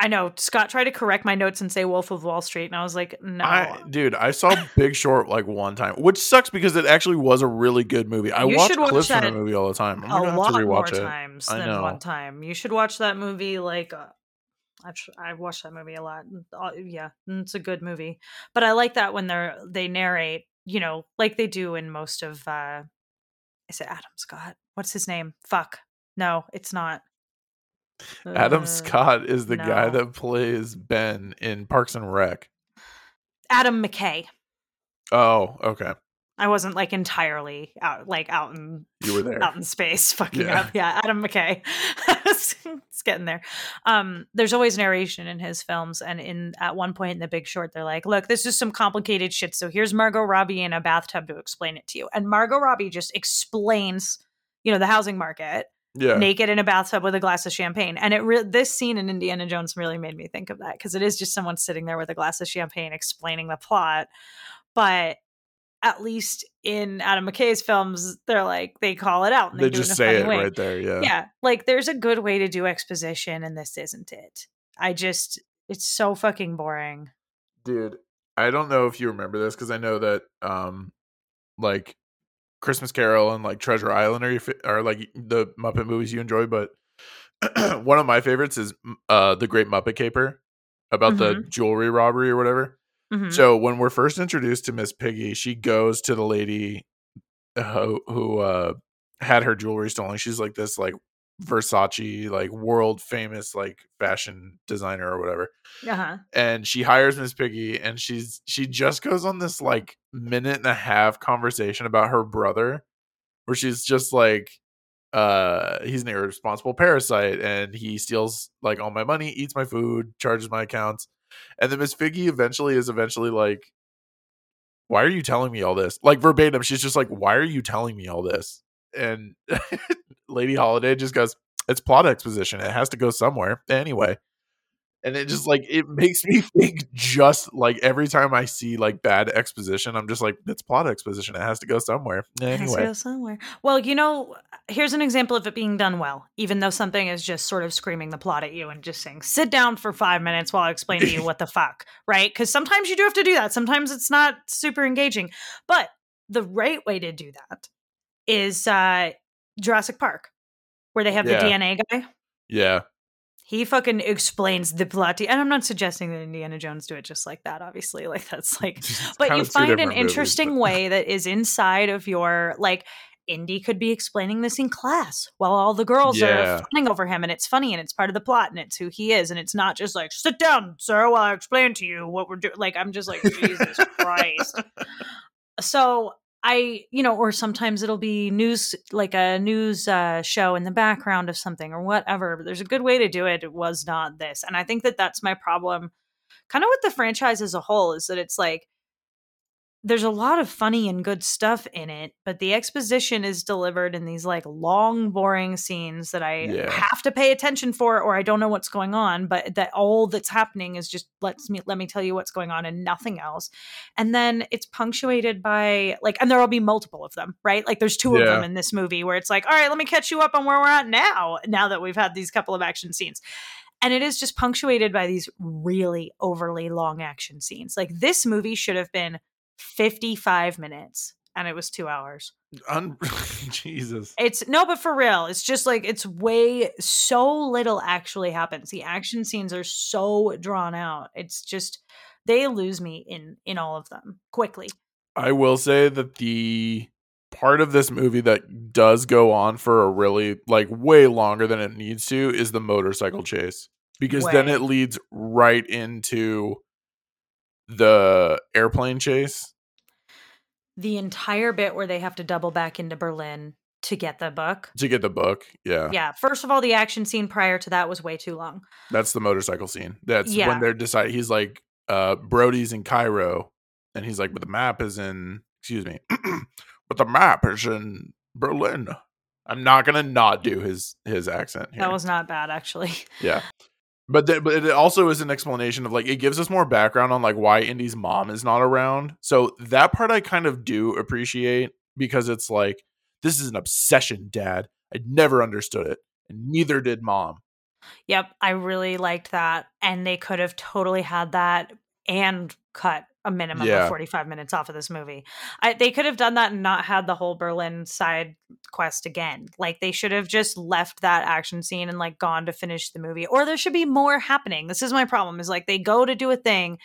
I know scott tried to correct my notes and say wolf of wall street and i was like no I dude, I saw Big Short like one time, which sucks because it actually was a really good movie. I You watch clips from that movie all the time. I'm a gonna have to lot more it. times I than know. one time. You should watch that movie. Like, uh, I've watched that movie a lot. uh, yeah, it's a good movie. But I like that when they're they narrate, you know, like they do in most of. uh Is it Adam Scott? What's his name? Fuck. No, it's not. Adam Uh, Scott is the guy that plays Ben in Parks and Rec. Adam McKay. Oh, okay. I wasn't like entirely out, like out in You were there. out in space, fucking Yeah. up. Yeah, Adam McKay. it's getting there. Um, there's always narration in his films, and in at one point in The Big Short, they're like, "Look, this is some complicated shit. So here's Margot Robbie in a bathtub to explain it to you." And Margot Robbie just explains, you know, the housing market Yeah. naked in a bathtub with a glass of champagne. And it re- this scene in Indiana Jones really made me think of that because it is just someone sitting there with a glass of champagne explaining the plot. But at least in Adam McKay's films, they're like they call it out. And they, they it just say it way. right there. Yeah. Yeah, like there's a good way to do exposition, and this isn't it. I just it's so fucking boring. Dude, I don't know if you remember this because I know that um like Christmas Carol and like Treasure Island are your are like the Muppet movies you enjoy, but one of my favorites is uh The Great Muppet Caper about the Mhm. jewelry robbery or whatever. Mhm. So when we're first introduced to Miss Piggy, she goes to the lady who who uh had her jewelry stolen. She's like this like Versace like world famous like fashion designer or whatever uh-huh. and she hires Miss Piggy and she's she just goes on this like minute and a half conversation about her brother where she's just like uh he's an irresponsible parasite and he steals like all my money, eats my food, charges my accounts. And then Miss Piggy eventually is eventually like why are you telling me all this? Like verbatim, she's just like, Why are you telling me all this? And Lady Holiday just goes, It's plot exposition. It has to go somewhere. Anyway. And it just like it makes me think just like every time I see like bad exposition, I'm just like, it's plot exposition. It has to go somewhere. It has to Anyway. go somewhere. Well, you know, here's an example of it being done well, even though something is just sort of screaming the plot at you and just saying, sit down for five minutes while I explain to you what the fuck, right? Because sometimes you do have to do that. Sometimes it's not super engaging. But the right way to do that is uh, Jurassic Park, where they have Yeah. the DNA guy. Yeah. He fucking explains the plot. to- And I'm not suggesting that Indiana Jones do it just like that, obviously. Like, that's like but you find an movies, interesting way that is inside of your like Indy could be explaining this in class while all the girls Yeah. are fawning over him and it's funny and it's part of the plot and it's who he is and it's not just like sit down sir while I explain to you what we're doing like I'm just like Jesus Christ so I you know or sometimes it'll be news like a news uh, show in the background of something or whatever but there's a good way to do it it was not this. And I think that that's my problem kind of with the franchise as a whole is that it's like there's a lot of funny and good stuff in it, but the exposition is delivered in these like long, boring scenes that I Yeah. have to pay attention for, or I don't know what's going on. But that all that's happening is just let's me let me tell you what's going on and nothing else. And then it's punctuated by like, and there'll be multiple of them, right? Like there's two of them in this movie where it's like, all right, let me catch you up on where we're at now. Now that we've had these couple of action scenes and it is just punctuated by these really overly long action scenes. Like this movie should have been 55 minutes and it was two hours. Un- Jesus. It's no, but for real, it's just like it's way so little actually happens. The action scenes are so drawn out. It's just they lose me in in all of them quickly. I will say that the part of this movie that does go on for a really like way longer than it needs to is the motorcycle chase because then it leads right into the airplane chase. The entire bit where they have to double back into Berlin to get the book. to get the book. Yeah. Yeah, first of all, the action scene prior to that was way too long. That's the motorcycle scene. That's Yeah. when they're deciding he's like, uh, Brody's in Cairo and he's like, but the map is in excuse me. but the map is in Berlin. I'm not gonna not do his his accent here. That was not bad, actually. Yeah. But th- but it also is an explanation of like it gives us more background on like why Indy's mom is not around. So that part I kind of do appreciate because it's like this is an obsession, dad. I never understood it. And neither did mom. Yep, I really liked that. And they could have totally had that and cut a minimum Yeah. of 45 minutes off of this movie. I, they could have done that and not had the whole Berlin side quest again. Like they should have just left that action scene and like gone to finish the movie. Or there should be more happening. This is my problem is like they go to do a thing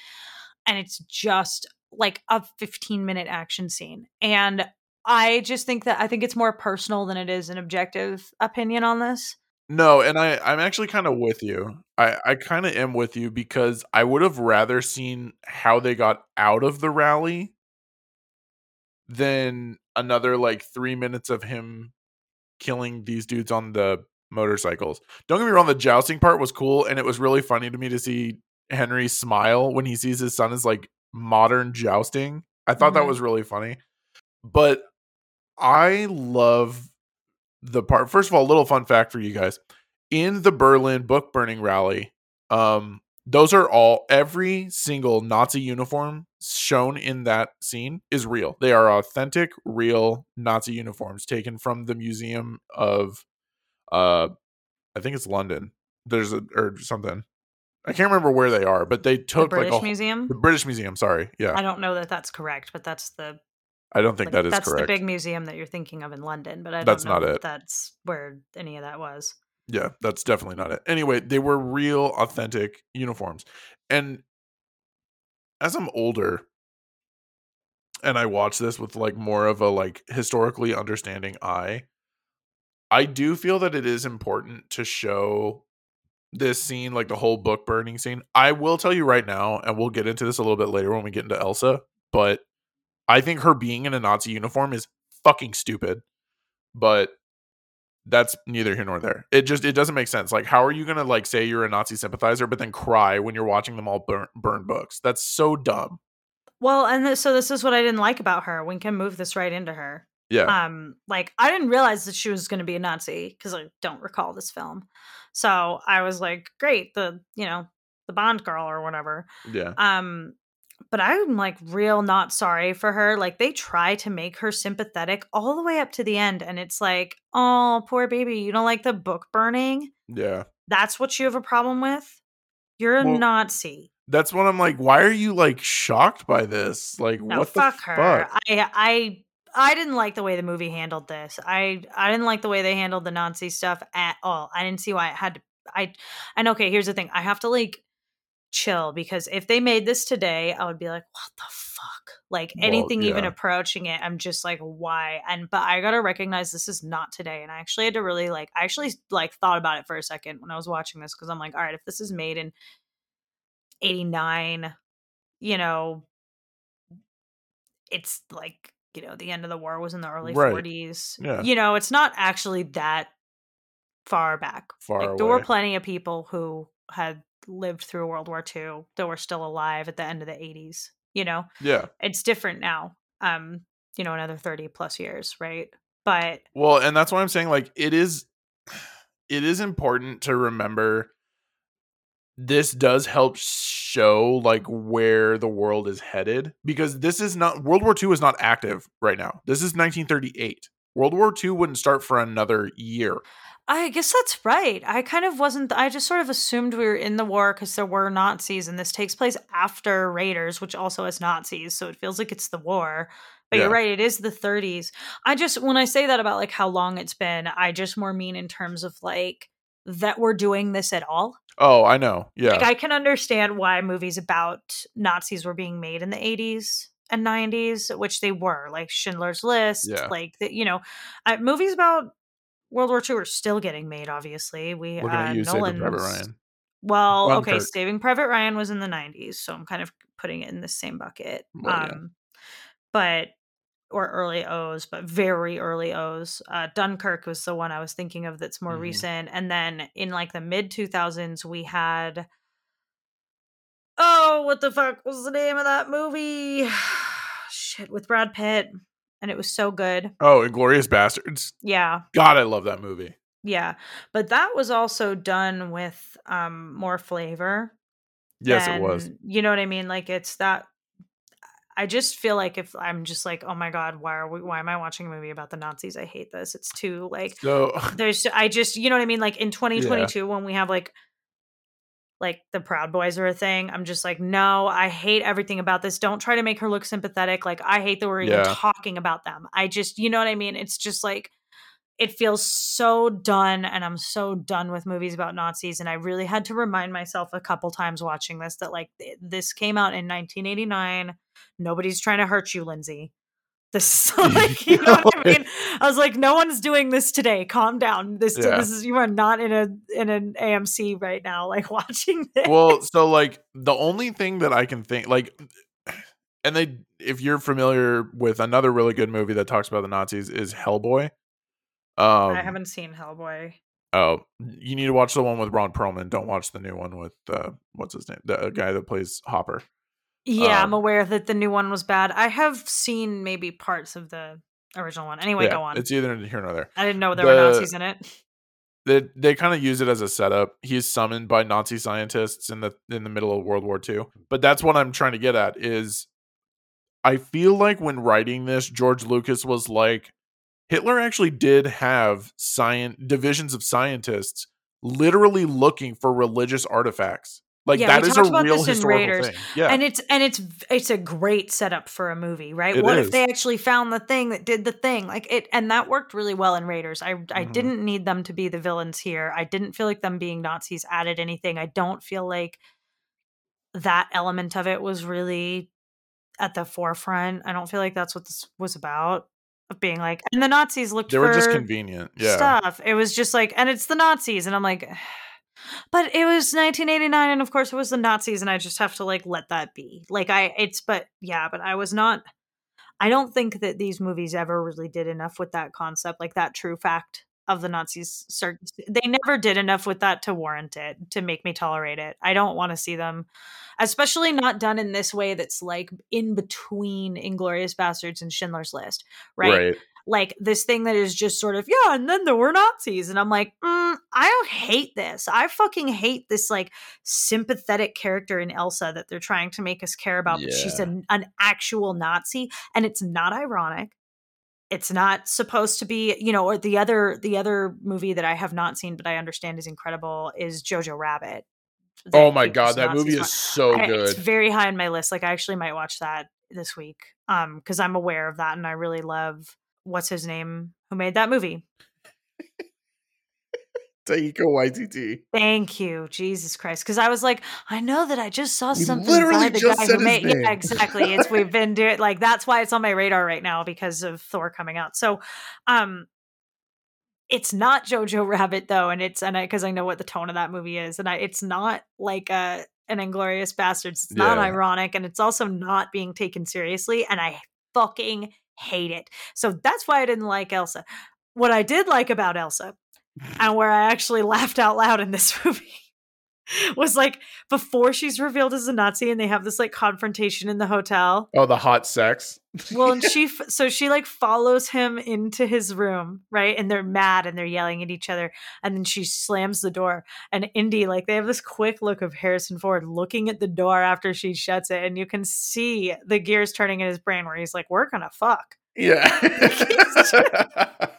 and it's just like a 15 minute action scene. And I just think that I think it's more personal than it is an objective opinion on this. No, and I I'm actually kind of with you. I I kind of am with you because I would have rather seen how they got out of the rally than another like 3 minutes of him killing these dudes on the motorcycles. Don't get me wrong, the jousting part was cool and it was really funny to me to see Henry smile when he sees his son is like modern jousting. I thought that Mhm. was really funny. But I love the part. First of all, a little fun fact for you guys. In the Berlin book burning rally, um, those are all every single Nazi uniform shown in that scene is real. They are authentic, real Nazi uniforms taken from the museum of uh I think it's London. There's a or something. I can't remember where they are, but they The took British like a, Museum. the British Museum, sorry. Yeah. I don't know that that's correct, but that's the I don't think like, that is that's correct. the big museum that you're thinking of in London. But I don't That's know not it. That's where any of that was. Yeah, that's definitely not it. Anyway, they were real, authentic uniforms. And as I'm older and I watch this with like more of a like historically understanding eye, I do feel that it is important to show this scene, like the whole book burning scene. I will tell you right now, and we'll get into this a little bit later when we get into Elsa, but I think her being in a Nazi uniform is fucking stupid. But that's neither here nor there. It just it doesn't make sense. Like, how are you gonna like say you're a Nazi sympathizer, but then cry when you're watching them all burn burn books? That's so dumb. Well, and th- so this is what I didn't like about her. We can move this right into her. Yeah, Um, like I didn't realize that she was going to be a Nazi because I don't recall this film. So I was like, great, the you know the Bond girl or whatever. yeah, Um, but I'm like real not sorry for her. Like they try to make her sympathetic all the way up to the end, and it's like, oh, poor baby, you don't like the book burning. yeah. That's what you have a problem with. You're a Well, Nazi. That's what I'm like. Why are you like shocked by this? Like, No, what fuck the her. fuck? I I I didn't like the way the movie handled this. I I didn't like the way they handled the Nazi stuff at all. I didn't see why it had to. I and okay, here's the thing. I have to like chill because if they made this today, I would be like, what the fuck? Like Well, anything even approaching it, I'm just like, why? And but I gotta recognize this is not today. And I actually had to really like I actually like thought about it for a second when I was watching this because I'm like, all right, if this is made in 89, you know, it's like you know the end of the war was in the early Right. 40s Yeah. you know it's not actually that far back Far like there were plenty of people who had lived through world war ii though we're still alive at the end of the 80s you know Yeah. it's different now um you know another 30 plus years right but Well, and that's why I'm saying like it is it is important to remember this does help show like where the world is headed because this is not World War II is not active right now. This is 1938. World War II wouldn't start for another year. I guess that's right. I kind of wasn't. I just sort of assumed we were in the war because there were Nazis, and this takes place after Raiders, which also has Nazis. So it feels like it's the war. But Yeah. you're right, it is the 30s. I just when I say that about like how long it's been, I just more mean in terms of like that we're doing this at all. Oh, I know. Yeah. Like I can understand why movies about Nazis were being made in the 80s and 90s, which they were, like Schindler's List, Yeah. like the, you know, I, movies about World War II are still getting made. Obviously, we Looking uh, you, Private Ryan. Well, okay, Dunkirk. Saving Private Ryan was in the 90s, so I'm kind of putting it in the same bucket. Well, yeah. um but or early O's, but very early O's. Uh Dunkirk was the one I was thinking of that's more Mhm. recent. And then in like the mid 2000s we had Oh, what the fuck was the name of that movie? Shit, with Brad Pitt. And it was so good. Oh, Inglourious Basterds. Yeah. God, I love that movie. Yeah. But that was also done with um more flavor. Yes, it was. You know what I mean? Like it's that. I just feel like if I'm just like, oh my god, why are we? Why am I watching a movie about the Nazis? I hate this. It's too like So there's. I just you know what I mean. Like in 2022, when we have like like the Proud Boys are a thing, I'm just like, no, I hate everything about this. Don't try to make her look sympathetic. Like I hate that we're even talking about them. I just, you know what I mean? It's just like it feels so done and i'm so done with movies about nazis and i really had to remind myself a couple times watching this that like th- this came out in 1989 nobody's trying to hurt you lindsay this is like you know what i mean i was like no one's doing this today calm down this Yeah. this is you are not in a in an amc right now like watching this well, so like the only thing that I can think like and they if you're familiar with another really good movie that talks about the Nazis is Hellboy. Um i haven't seen hellboy Oh, you need to watch the one with Ron Perlman. Don't watch the new one with uh what's his name? The guy that plays Hopper. Yeah i'm Um, aware that the new one was bad i have seen maybe parts of the original one anyway go on It's either here nor there. I didn't know there were Nazis in it. they they kind of use it as a setup. He's summoned by Nazi scientists in the in the middle of World War II. But that's what I'm trying to get at is I feel like when writing this, George Lucas was like, Hitler actually did have science divisions of scientists literally looking for religious artifacts. Like Yeah, that we is talked a about real this in historical Raiders. thing. Yeah. And it's and it's it's a great setup for a movie, right? It what is. if they actually found the thing that did the thing? Like it and that worked really well in Raiders. I I Mhm. didn't need them to be the villains here. I didn't feel like them being Nazis added anything. I don't feel like that element of it was really at the forefront. I don't feel like that's what this was about. Of being like and the Nazis looked they were just convenient. Yeah. stuff. It was just like, and it's the Nazis, and I'm like, but it was 1989, and of course it was the Nazis, and I just have to like let that be. Like I, it's, but yeah, but I was not. I don't think that these movies ever really did enough with that concept, like that true fact of the Nazis. They never did enough with that to warrant it, to make me tolerate it. I don't want to see them, especially not done in this way that's like in between Inglourious Basterds and Schindler's List, right? right? Like this thing that is just sort of yeah and then there were nazis and i'm like mm, i don't hate this i fucking hate this like sympathetic character in elsa that they're trying to make us care about but she's an, an actual nazi and it's not ironic it's not supposed to be you know or the other the other movie that i have not seen but i understand is incredible is jojo rabbit Oh my god, that movie on- is so I- good. It's very high on my list. Like I actually might watch that this week. Um, because I'm aware of that and I really love what's his name who made that movie. Taika Waititi. Thank you, Jesus Christ. Because I was like, I know that I just saw something literally by the just guy said who his made. name. Yeah, exactly. It's we've been doing like that's why it's on my radar right now because of Thor coming out. So, um, it's not Jojo Rabbit though, and it's and I because I know what the tone of that movie is, and I it's not like a an Inglourious Basterds. It's not Yeah. ironic, and it's also not being taken seriously, and I fucking hate it. So that's why I didn't like Elsa. What I did like about Elsa, and where I actually laughed out loud in this movie. Was like before she's revealed as a Nazi and they have this like confrontation in the hotel. Oh, the hot sex. Well, and she f- so she like follows him into his room, right? And they're mad and they're yelling at each other. And then she slams the door. And Indy, like, they have this quick look of Harrison Ford looking at the door after she shuts it, and you can see the gears turning in his brain where he's like, "We're gonna fuck." Yeah.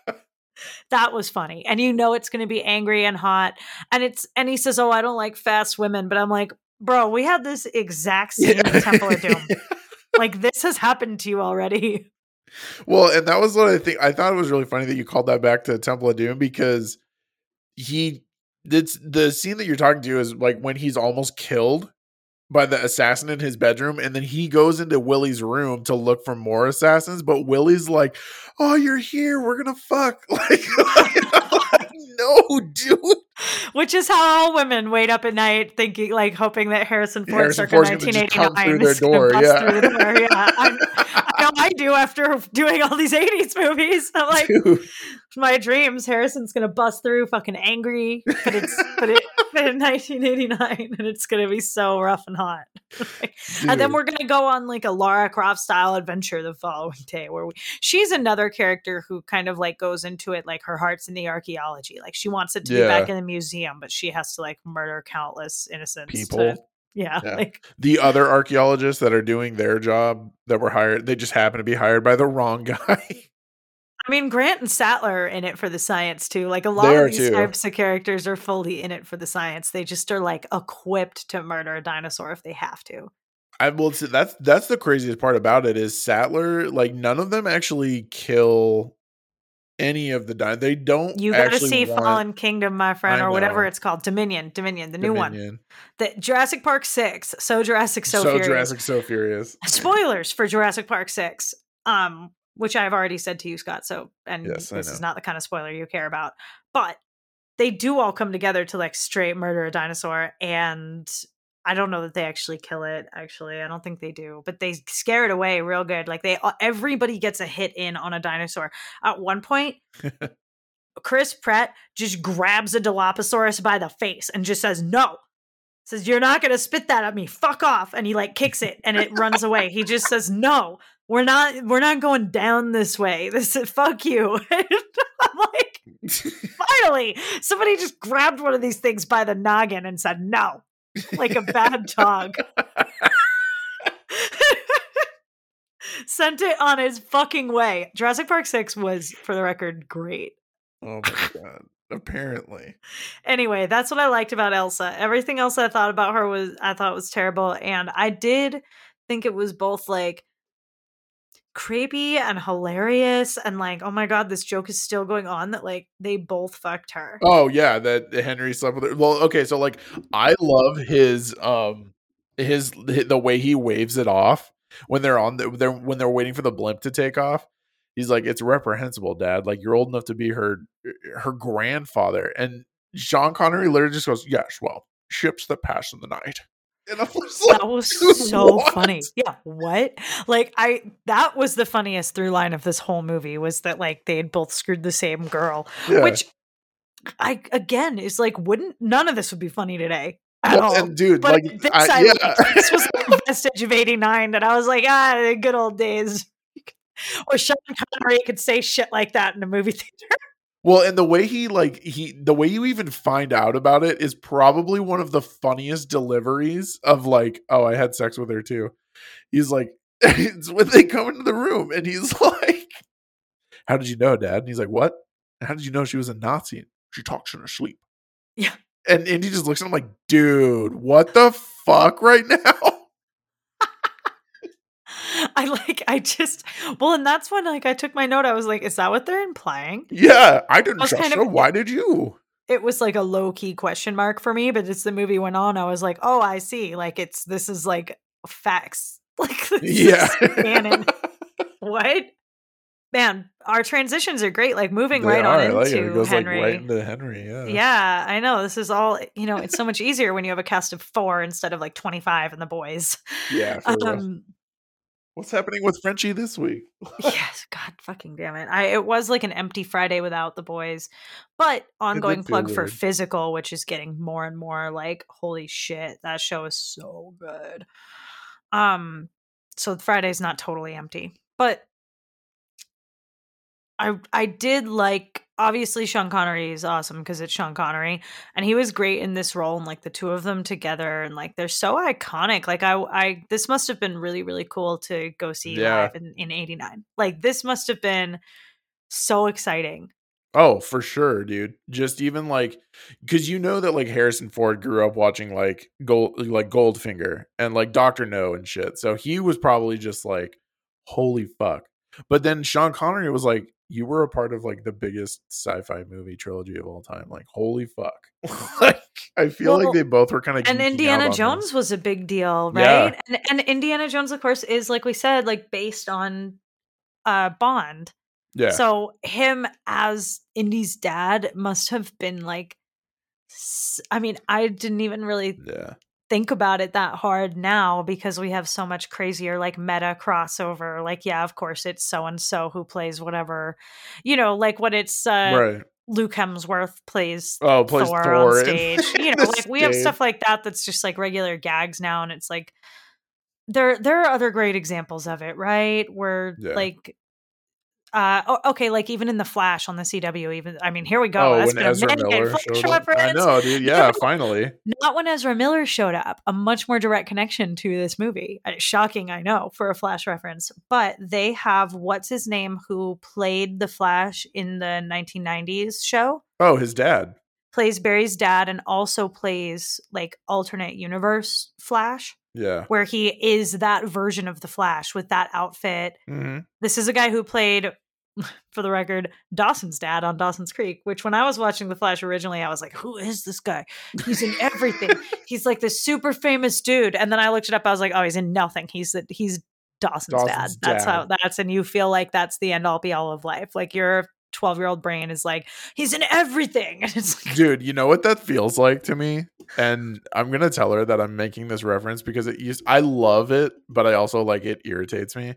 That was funny, and you know it's gonna be angry and hot. And it's and he says, "Oh, I don't like fast women," but I'm like, "Bro, we had this exact scene in Temple of Doom. Like this has happened to you already." Well, and that was what I think. I thought it was really funny that you called that back to Temple of Doom because he it's the scene that you're talking to is like when he's almost killed by the assassin in his bedroom and then he goes into Willie's room to look for more assassins but Willie's like oh you're here. We're gonna fuck. Like, like no dude. Which is how all women wait up at night thinking like hoping that Harrison Ford Harrison circa Ford's gonna just come 1989 through is gonna door, bust yeah. through the door. yeah. I, I know I do after doing all these 80s movies. I'm like dude. my dreams Harrison's gonna bust through fucking angry but it's but it but in 1989 and it's gonna be so rough and hot. And then we're gonna go on like a Lara Croft style adventure the following day where we she's another character who kind of like goes into it like her heart's in the archaeology like she wants it to be back in the museum but she has to like murder countless innocents to- People. yeah, Yeah. like the other archaeologists that are doing their job that were hired they just happen to be hired by the wrong guy I mean Grant and Sattler are in it for the science too like a lot of these too. types of characters are fully in it for the science they just are like equipped to murder a dinosaur if they have to I will say that's that's the craziest part about it is Sattler like none of them actually kill any of the di- they don't you gotta see want Fallen Kingdom my friend or whatever it's called. Dominion Dominion the new one. The Jurassic Park 6 so Jurassic so, so, furious. Jurassic so furious. Spoilers for Jurassic Park 6 um which I've already said to you Scott so and Yes, this is not the kind of spoiler you care about but they do all come together to like straight murder a dinosaur and I don't know that they actually kill it actually I don't think they do but they scare it away real good like they everybody gets a hit in on a dinosaur. At one point Chris Pratt just grabs a Dilophosaurus by the face and just says no. Says you're not going to spit that at me fuck off and he like kicks it and it runs away. He just says no we're not we're not going down this way. This is fuck you. I'm like finally somebody just grabbed one of these things by the noggin and said no like a bad dog. Sent it on his fucking way. Jurassic park 6 was for the record great. Oh my god. Apparently. Anyway, that's what I liked about Elsa. Everything else I thought about her was I thought was terrible, and I did think it was both like creepy and hilarious, and like, oh my god, this joke is still going on that like they both fucked her. oh yeah that Henry slept with her well okay so like I love his um his the way he waves it off when they're on the they're when they're waiting for the blimp to take off he's like it's reprehensible dad like you're old enough to be her her grandfather and sean connery literally just goes yes well ships that pass in the night and i was like That was so what? funny. Yeah, what? Like I that was the funniest through line of this whole movie was that like they had both screwed the same girl, Yeah. which I again is like wouldn't none of this would be funny today at Well, all. and dude But like this, I- I, yeah. this was like vestige of '89 that I was like, ah, the good old days. Or Sean Connery could say shit like that in a movie theater. Well, and the way he like he the way you even find out about it is probably one of the funniest deliveries of like, oh, I had sex with her too. He's like, it's when they come into the room and he's like, How did you know, Dad? And he's like, What? How did you know she was a Nazi? She talks in her sleep. Yeah. And and he just looks at him like, dude, what the fuck right now? I like, I just, well, and that's when like I took my note. I was like, is that what they're implying? yeah, I didn't I trust her. of- Why did you? It was like a low key question mark for me, but as the movie went on, I was like, oh, I see. Like it's this is like facts. Like this Yeah. is canon. what? Man, our transitions are great. Like moving They right on are, like, into it goes Henry. like right into Henry. Yeah. Yeah, I know. This is all, you know, it's so much easier when you have a cast of four instead of like 25 and the boys. Yeah. for real. Um, What's happening with Frenchie this week? yes, God fucking damn it. I it was like an empty Friday without the boys. But ongoing plug for physical, which is getting more and more like, holy shit, that show is so good. Um, so Friday's not totally empty. But I I did like obviously Sean Connery is awesome because it's Sean Connery and he was great in this role and like the two of them together and like they're so iconic like I I this must have been really really cool to go see Yeah. live in, in 89 like this must have been so exciting Oh, for sure, dude. Just even like because you know that like Harrison Ford grew up watching like gold like Goldfinger and like Doctor No and shit. So he was probably just like, holy fuck. But then Sean Connery was like, "You were a part of like the biggest sci-fi movie trilogy of all time. Like, holy fuck!" like, I feel Well, like they both were kind of and Indiana Jones was a big deal, Yeah. right? And, and Indiana Jones, of course, is like we said, like based on uh Bond. Yeah, So him as Indy's dad must have been like. I mean, I didn't even really yeah, think about it that hard now because we have so much crazier like meta crossover. Like, yeah, of course it's so and so who plays whatever, you know, like what it's uh, right. Luke Hemsworth plays Oh, plays Thor, Thor, on stage. you know, like we have stuff like that that's just like regular gags now, and it's like there there are other great examples of it, right? Where Yeah. like. Uh, okay, like even in the Flash on the CW, even I mean, here we go. oh, That's when a Ezra. Miller showed up. I know, dude. Yeah, finally. Not when Ezra Miller showed up. A much more direct connection to this movie. Uh, Shocking, I know, for a Flash reference. But they have what's his name who played the Flash in the 1990s show, Oh, his dad. plays Barry's dad, and also plays like alternate universe Flash, Yeah. where he is that version of the Flash with that outfit. hmm This is a guy who played. For the record, Dawson's dad on Dawson's Creek, which when I was watching The Flash originally, I was like, who is this guy? He's in everything. he's like this super famous dude. And then I looked it up. I was like, oh, he's in nothing. He's the, he's Dawson's, Dawson's dad. That's how that's and you feel like that's the end all be all of life. Like your 12 year old brain is like, he's in everything. And it's like, Dude, you know what that feels like to me? And I'm gonna tell her that I'm making this reference because it used I love it, but I also like it irritates me.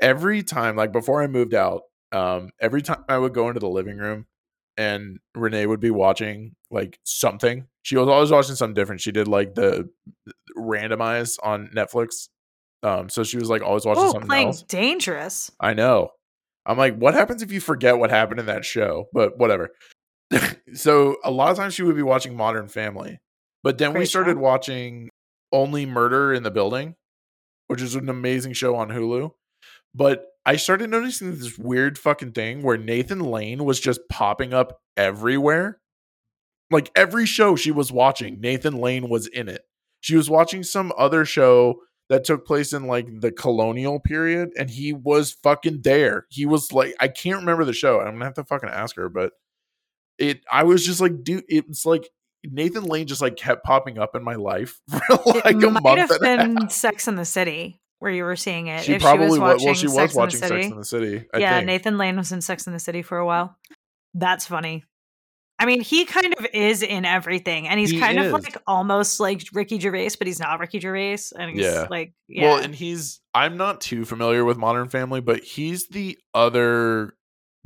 Every time, like before I moved out, um, every time I would go into the living room and Renee would be watching like something. She was always watching something different. She did like the randomize on Netflix. Um, so she was like always watching oh, something playing else. dangerous. I know. I'm like, what happens if you forget what happened in that show? But whatever. so a lot of times she would be watching Modern Family, but then we started show. watching Only Murder in the Building, which is an amazing show on Hulu. But I started noticing this weird fucking thing where Nathan Lane was just popping up everywhere. Like every show she was watching, Nathan Lane was in it. She was watching some other show that took place in like the colonial period and he was fucking there. He was like I can't remember the show. I'm going to have to fucking ask her, but it I was just like dude, it's like Nathan Lane just like kept popping up in my life for like it a might month have and a half. been Sex in the City where you were seeing it. She if probably she was watching Well, she was Sex watching in the Sex City. in the City. I yeah, think. Nathan Lane was in Sex in the City for a while. That's funny. I mean, he kind of is in everything, and he's He kind is. of like almost like Ricky Gervais, but he's not Ricky Gervais, and he's Yeah. like, yeah, Well, and he's I'm not too familiar with Modern Family, but he's the other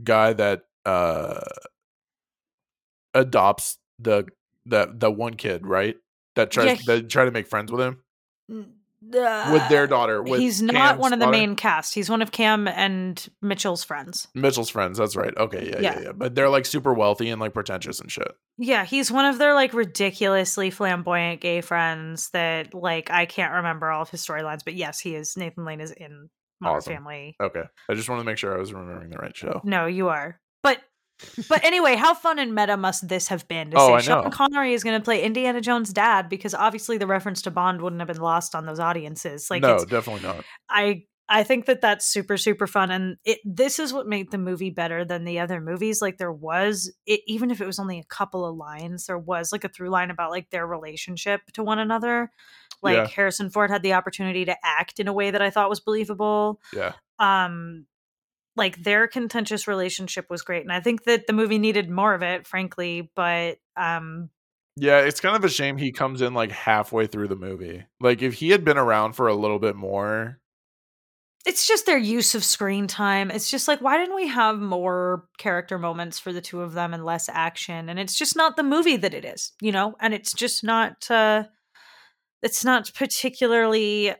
guy that uh adopts the the the one kid, right? That tries Yeah, that try to make friends with him Uh, with their daughter. With he's not Cam's one of the daughter. main cast. He's one of Cam and Mitchell's friends. Mitchell's friends. That's right. Okay, yeah, yeah, Yeah. yeah, But they're like super wealthy and like pretentious and shit. Yeah, he's one of their like ridiculously flamboyant gay friends that like I can't remember all of his storylines, but yes, he is. Nathan Lane is in Modern Awesome. Family. Okay, I just wanted to make sure I was remembering the right show. No, you are. But anyway, how fun and meta must this have been to Oh, say Sean. Connery is going to play Indiana Jones' dad? Because obviously the reference to Bond wouldn't have been lost on those audiences. Like, no, definitely not. I I think that that's super super fun, and it this is what made the movie better than the other movies. Like, there was it, even if it was only a couple of lines, there was like a through line about like their relationship to one another. Like Yeah. Harrison Ford had the opportunity to act in a way that I thought was believable Yeah, um like their contentious relationship was great and i think that the movie needed more of it frankly but um yeah. It's kind of a shame he comes in like halfway through the movie. Like if he had been around for a little bit more, it's just their use of screen time it's just like why didn't we have more character moments for the two of them and less action and it's just not the movie that it is you know and it's just not uh it's not particularly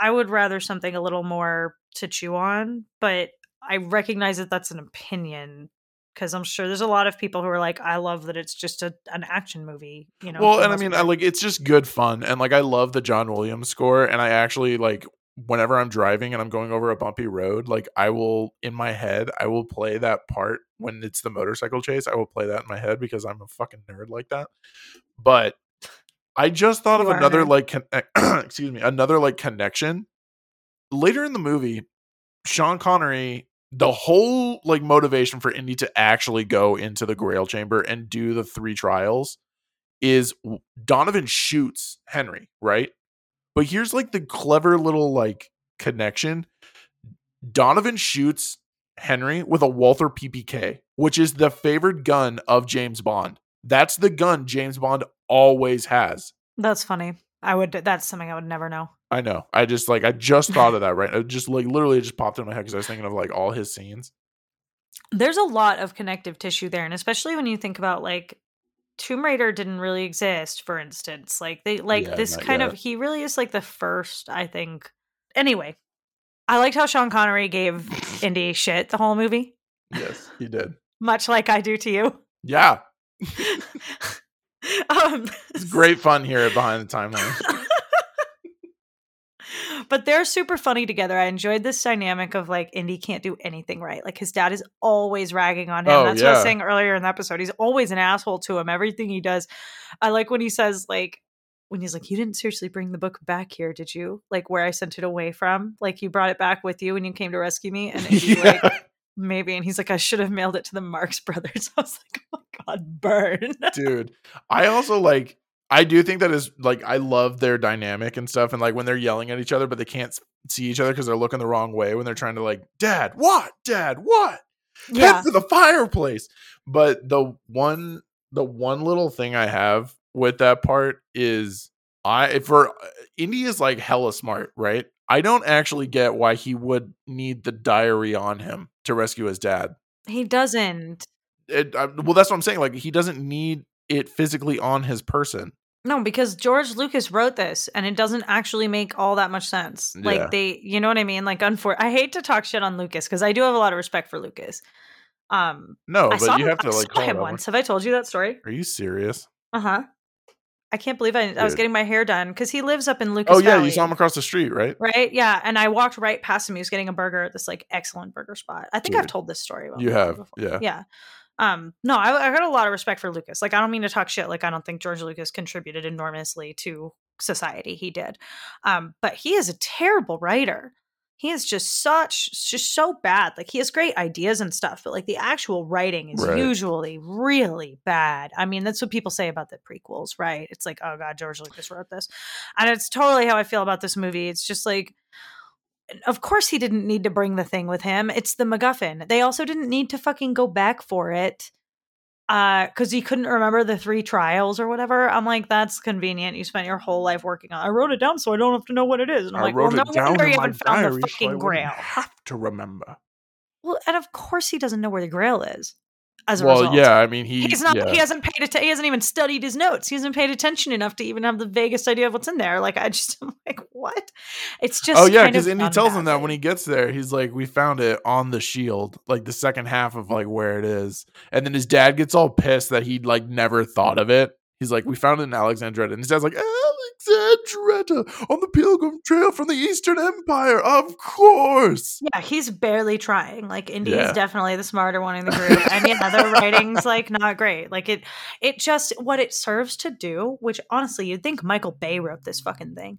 i would rather something a little more to chew on but i recognize that that's an opinion because i'm sure there's a lot of people who are like i love that it's just a, an action movie you know well, and I mean, I like it's just good fun, and like I love the John Williams score, and I actually like whenever I'm driving and I'm going over a bumpy road, like I will in my head, I will play that part when it's the motorcycle chase. I will play that in my head because I'm a fucking nerd like that. But I just thought You of another like con- eh, excuse me, another like connection later in the movie. Sean Connery, the whole like motivation for Indy to actually go into the Grail chamber and do the three trials is Donovan shoots Henry, right? But here's like the clever little like connection. Donovan shoots Henry with a Walther PPK, which is the favored gun of James Bond. That's the gun James Bond always has. That's funny. I would. That's something I would never know. I know. I just like I just thought of that right. It just like literally it just popped in my head because I was thinking of like all his scenes. There's a lot of connective tissue there, and especially when you think about like Tomb Raider didn't really exist, for instance. Like they like Yeah, this kind yet. of he really is like the first, I think. Anyway, I liked how Sean Connery gave Indy shit the whole movie, Yes, he did. much like I do to you. Yeah, um, it's great fun here at Behind the Timeline. but they're super funny together. I enjoyed this dynamic of like Indy can't do anything right. Like his dad is always ragging on him. Oh, That's what I was saying earlier in the episode. He's always an asshole to him. Everything he does. I like when he says like when he's like, You didn't seriously bring the book back here, did you? Like where I sent it away from? Like you brought it back with you when you came to rescue me? And Indy like yeah, maybe and he's like, I should have mailed it to the Marx brothers. I was like, Oh my god, burn. dude. I also like. I do think that is like I love their dynamic and stuff, and like when they're yelling at each other, but they can't see each other because they're looking the wrong way when they're trying to like, Dad, what? Dad, what? yeah. head to the fireplace. But the one the one little thing I have with that part is I for uh, Indy is like hella smart, right? I don't actually get why he would need the diary on him to rescue his dad. He doesn't. It, I, well, that's what I'm saying. Like he doesn't need it physically on his person. No, because George Lucas wrote this and it doesn't actually make all that much sense. Yeah. Like they, you know what I mean? Like unfor I hate to talk shit on Lucas because I do have a lot of respect for Lucas. Um No, I but saw, you have to I like saw call him once. Have I told you that story? Are you serious? Uh-huh. I can't believe I, I was getting my hair done because he lives up in Lucas. Oh yeah, Valley, you saw him across the street, right? Right? Yeah. And I walked right past him. He was getting a burger at this like excellent burger spot. I think I've told this story You have, before. yeah. Yeah. Um, no, I, I got a lot of respect for Lucas. Like, I don't mean to talk shit. Like, I don't think George Lucas contributed enormously to society. He did. Um, but he is a terrible writer. He is just such, just so bad. Like, he has great ideas and stuff, but like the actual writing is Right. usually really bad. I mean, that's what people say about the prequels, right? It's like, oh God, George Lucas wrote this. And it's totally how I feel about this movie. It's just like, of course he didn't need to bring the thing with him. It's the MacGuffin. They also didn't need to fucking go back for it. Uh, because he couldn't remember the three trials or whatever. I'm like, that's convenient. You spent your whole life working on. It. I wrote it down so I don't have to know what it is. And I'm I like, wrote well, it no down wonder you haven't found the so I fucking Grail. have to remember. Well, and of course he doesn't know where the Grail is. As a Well, result, yeah, I mean he He's not. yeah. He hasn't paid attention. He hasn't even studied his notes. He hasn't paid attention enough to even have the vaguest idea of what's in there. Like I just, I'm like, what? It's just. Oh yeah, because of Indy tells him that when he gets there, he's like, "We found it on the shield, like the second half of like where it is." And then his dad gets all pissed that he'd like never thought of it. He's like, "We found it in Alexandretta," and his dad's like, "Alexandretta on the Pilgrim Trail from the Eastern Empire, of course." Yeah, he's barely trying. Like Indy Yeah. is definitely the smarter one in the group, and yeah, the writing's like not great. Like it, it just what it serves to do. Which honestly, you'd think Michael Bay wrote this fucking thing.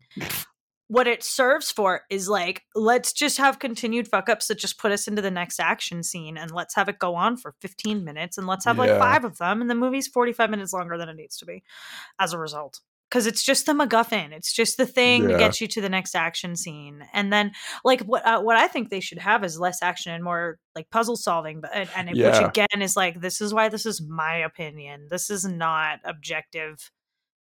What it serves for is like, let's just have continued fuck ups that just put us into the next action scene, and let's have it go on for fifteen minutes, and let's have like five of them, and the movie's forty five minutes longer than it needs to be. As a result, because it's just the MacGuffin, it's just the thing Yeah. that gets you to the next action scene, and then like what uh, what I think they should have is less action and more like puzzle solving. But and, and Yeah. which again is like this is why this is my opinion. This is not objective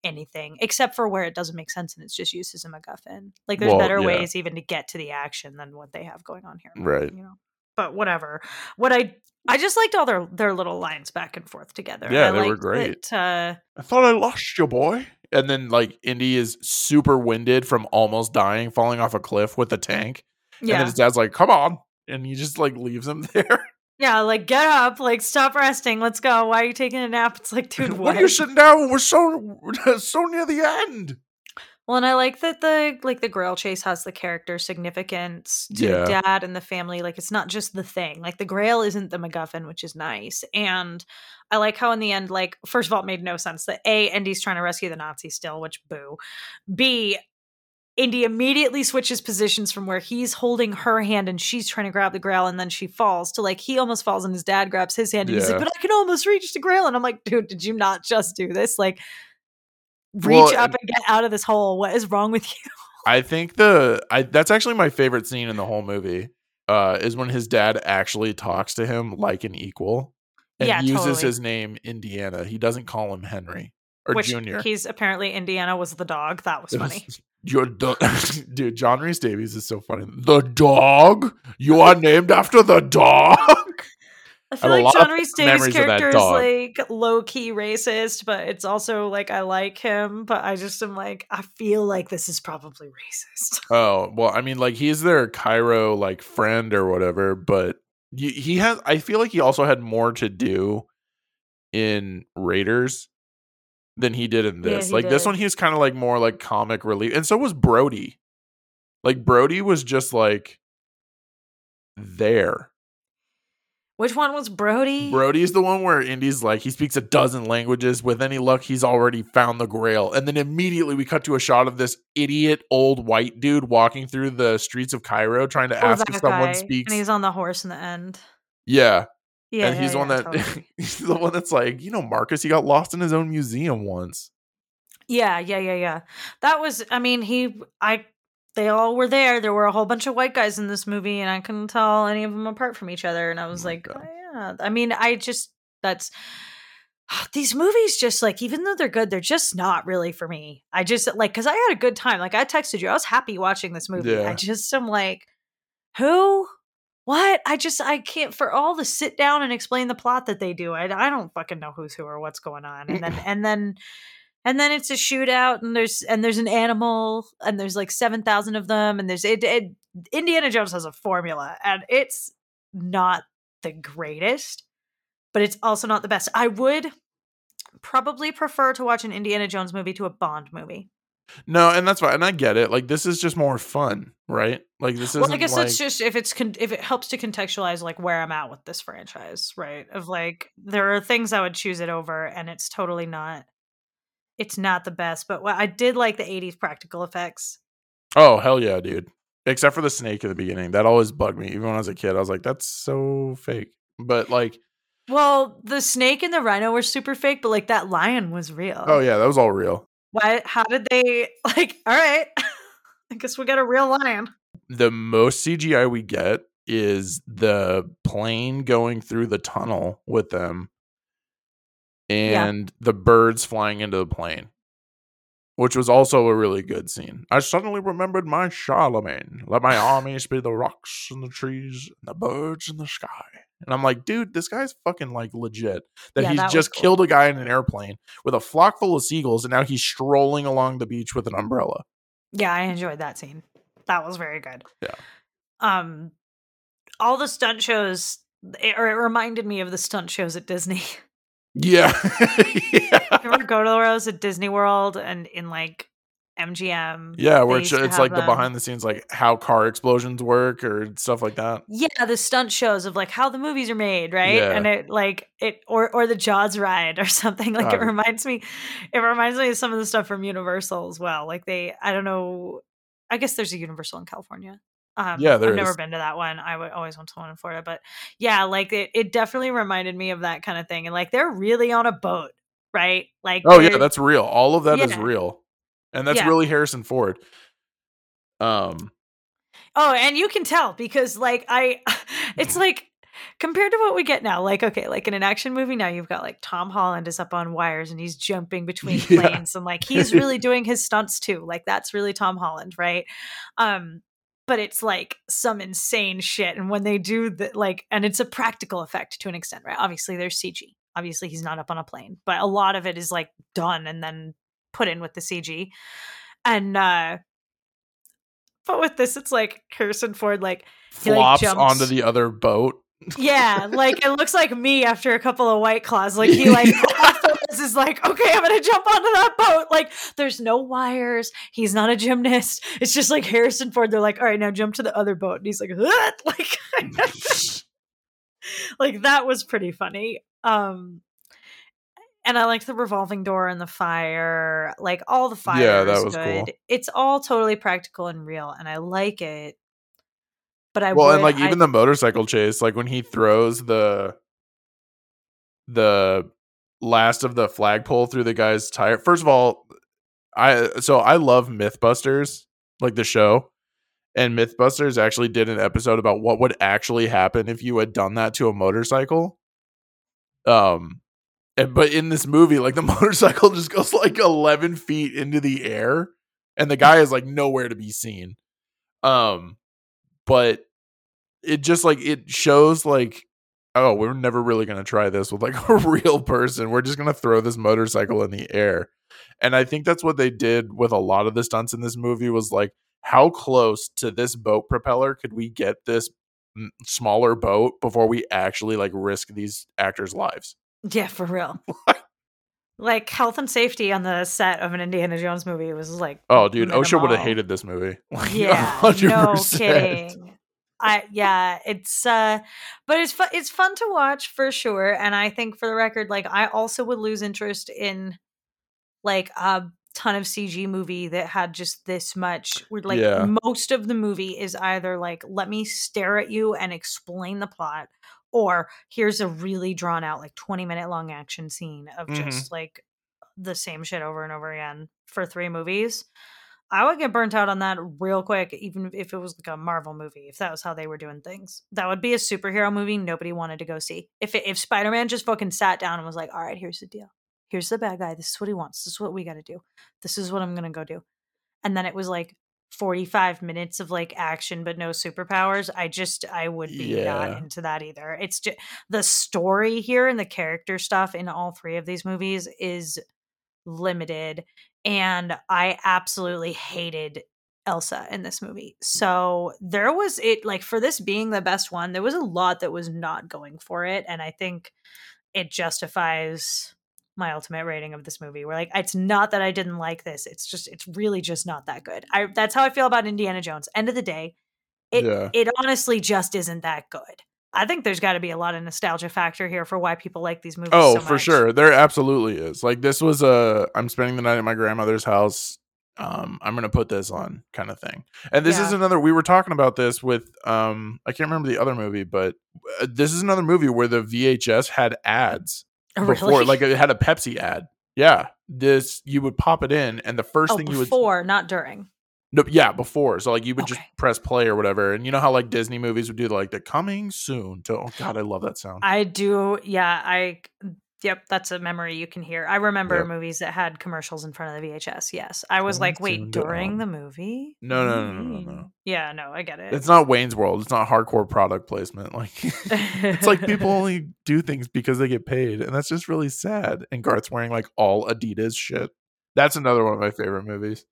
anything except for where it doesn't make sense and it's just used as a MacGuffin. Like there's Well, better yeah. ways even to get to the action than what they have going on here. Right. You know. But whatever. What I I just liked all their their little lines back and forth together. Yeah, I they were great. that, uh, I thought I lost you, boy. And then like Indy is super winded from almost dying, falling off a cliff with a tank. And yeah. then his dad's like, "Come on," and he just like leaves him there. Yeah, like get up, like stop resting, let's go. Why are you taking a nap? It's like, dude, when what? are you sitting down? We're so so near the end. well, and I like that the like the Grail chase has the character significance to the Yeah. dad and the family. Like it's not just the thing. Like the Grail isn't the MacGuffin, which is nice. And I like how in the end, like first of all, it made no sense that a Indy's trying to rescue the Nazis still, which boo. B Indy immediately switches positions from where he's holding her hand and she's trying to grab the grail and then she falls to like he almost falls and his dad grabs his hand and he's like, but I can almost reach the grail. And I'm like, dude, did you not just do this? Like reach Well, up and- and get out of this hole. What is wrong with you? I think the I that's actually my favorite scene in the whole movie. Uh, is when his dad actually talks to him like an equal and Yeah, uses totally. his name Indiana. He doesn't call him Henry or Which Junior. he's apparently Indiana was the dog. That was funny. Your do- dude, John Rhys-Davies is so funny. The dog? You are named after the dog? I feel like John Rhys-Davies' memories of that character is like low key racist, but it's also like I like him, but I just am like I feel like this is probably racist. Oh, well, I mean, like he's their Cairo like friend or whatever, but y- he has I feel like he also had more to do in Raiders than he did in this. he like this did. one he's kind of like more like comic relief. And so was Brody. Like Brody was just like there. Which one was Brody? Brody's the one where Indy's like he speaks a dozen languages. With any luck, he's already found the grail. And then immediately we cut to a shot of this idiot old white dude walking through the streets of Cairo trying to Oh, ask if someone guy. speaks. And he's on the horse in the end. yeah. Yeah, and he's yeah, the one that totally. he's the one that's like, you know, Marcus, he got lost in his own museum once. Yeah, yeah, yeah, yeah. That was I mean, he I they all were there. There were a whole bunch of white guys in this movie and I couldn't tell any of them apart from each other and I was my like, oh, yeah. I mean, I just that's these movies just like even though they're good, they're just not really for me. I just like cuz I had a good time. Like I texted you. I was happy watching this movie. Yeah. I just am like who what? I just I can't for all the sit down and explain the plot that they do. I I don't fucking know who's who or what's going on. And then and then and then it's a shootout and there's and there's an animal and there's like 7000 of them and there's it, it indiana jones has a formula and it's not the greatest but it's also not the best i would probably prefer to watch an indiana jones movie to a bond movie No, and that's fine. And I get it. Like this is just more fun, right? Like this isn't well i guess like it's just if it's con- if it helps to contextualize like where i'm at with this franchise right of like there are things i would choose it over and it's totally not it's not the best but what i did like the 80s practical effects Oh, hell yeah, dude. Except for the snake at the beginning. That always bugged me. Even when I was a kid, I was like, that's so fake. But like, Well, the snake and the rhino were super fake, but like that lion was oh, real. oh yeah, that was all real. Why? How did they like? All right, I guess we got a real lion. the most CGI we get is the plane going through the tunnel with them Yeah. and the birds flying into the plane, which was also a really good scene. I suddenly remembered my Charlemagne. Let my armies be the rocks and the trees and the birds in the sky. And I'm like, dude, this guy's fucking like legit. That Yeah, he's that just cool. killed a guy in an airplane with a flock full of seagulls, and now he's strolling along the beach with an umbrella. Yeah, I enjoyed that scene. That was very good. Yeah. Um, all the stunt shows, it, or it reminded me of the stunt shows at Disney. Yeah. yeah. ever go to those at Disney World and in like MGM? Yeah, where it's, it's like have the behind the scenes, like how car explosions work or stuff like that. Yeah, the stunt shows of like how the movies are made, right? Yeah. And it like it or or the Jaws ride or something. Like it reminds me it reminds me of some of the stuff from Universal as well. Like they I don't know I guess there's a Universal in California. Um, Yeah, there I've never been to that one. I would always want to one in Florida, but yeah, like it, it definitely reminded me of that kind of thing. And like they're really on a boat, right? Like Oh yeah, that's real. All of that is Yeah. real, and that's Yeah. really Harrison Ford. Um, Oh, and you can tell because like I it's like compared to what we get now, like okay, like in an action movie now you've got like Tom Holland is up on wires and he's jumping between Yeah. planes and like he's really doing his stunts too. Like that's really Tom Holland, right? Um but it's like some insane shit and when they do that like and it's a practical effect to an extent, right? Obviously there's CG. Obviously he's not up on a plane, but a lot of it is like done and then put in with the CG. And uh but with this, it's like Harrison Ford, like He, like, flops onto the other boat. yeah, like it looks like me after a couple of white claws. Like he like is like, okay, I'm gonna jump onto that boat. Like there's no wires. He's not a gymnast. It's just like Harrison Ford. They're like, all right, now jump to the other boat, and he's like, "Ugh," like, like that was pretty funny. Um, and I liked the revolving door and the fire, like all the fire. Yeah, that is was good. cool. It's all totally practical and real, and I like it. But I well, would, and like I- even the motorcycle chase, like when he throws the the last of the flagpole through the guy's tire. First of all, I so I love MythBusters, like the show. And MythBusters actually did an episode about what would actually happen if you had done that to a motorcycle. Um and, but in this movie, like the motorcycle just goes like 11 feet into the air and the guy is like nowhere to be seen. Um but it just like it shows like oh we're never really going to try this with like a real person we're just going to throw this motorcycle in the air and i think that's what they did with a lot of the stunts in this movie was like how close to this boat propeller could we get this smaller boat before we actually like risk these actors lives yeah, for real. like health and safety on the set of an Indiana Jones movie was like oh dude osha would have hated this movie Like, yeah no 100%. kidding i yeah it's uh but it's fun it's fun to watch for sure and i think for the record like i also would lose interest in like a ton of cg movie that had just this much where like Yeah. most of the movie is either like let me stare at you and explain the plot or here's a really drawn out like 20 minute long action scene of Mhm. just like the same shit over and over again for three movies I would get burnt out on that real quick, even if it was like a Marvel movie, if that was how they were doing things. That would be a superhero movie nobody wanted to go see. If it, if Spider Man just fucking sat down and was like, all right, here's the deal. Here's the bad guy. This is what he wants. This is what we got to do. This is what I'm going to go do. And then it was like 45 minutes of like action, but no superpowers. I just, I would be not Yeah. into that either. It's just the story here and the character stuff in all three of these movies is limited and I absolutely hated Elsa in this movie. So there was it like for this being the best one, there was a lot that was not going for it and I think it justifies my ultimate rating of this movie. We're like it's not that I didn't like this. It's just it's really just not that good. I that's how I feel about Indiana Jones. End of the day, it Yeah. it honestly just isn't that good. I think there's got to be a lot of nostalgia factor here for why people like these movies. Oh, so for sure. There absolutely is. Like this was a I'm spending the night at my grandmother's house. Um, I'm gonna put this on kind of thing. And this is another we were talking about this with um I can't remember the other movie, but uh, this is another movie where the VHS had ads Oh, before really? like it had a Pepsi ad. Yeah. This you would pop it in and the first oh, thing you would before, not during. no, yeah, before. So like you would just press play or whatever. And you know how like Disney movies would do like the coming soon to oh god, I love that sound. I do. Yeah, I. Yep, that's a memory you can hear. I remember Yep. movies that had commercials in front of the VHS. Yes, I was like, wait, during the movie? No, no, no, no, no, no. Yeah, no, I get it. It's not Wayne's World. It's not hardcore product placement. Like it's like people only do things because they get paid, and that's just really sad. And Garth's wearing like all Adidas shit. That's another one of my favorite movies.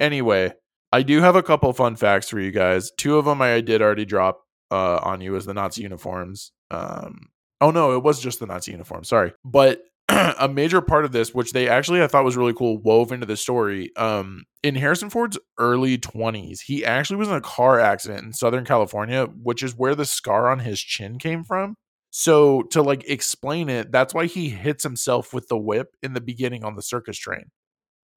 Anyway, I do have a couple fun facts for you guys. Two of them I did already drop uh, on you as the Nazi uniforms. Um, oh no, it was just the Nazi uniform. Sorry, but a major part of this, which they actually I thought was really cool, wove into the story. Um, in Harrison Ford's early twenties, he actually was in a car accident in Southern California, which is where the scar on his chin came from. So to like explain it, that's why he hits himself with the whip in the beginning on the circus train.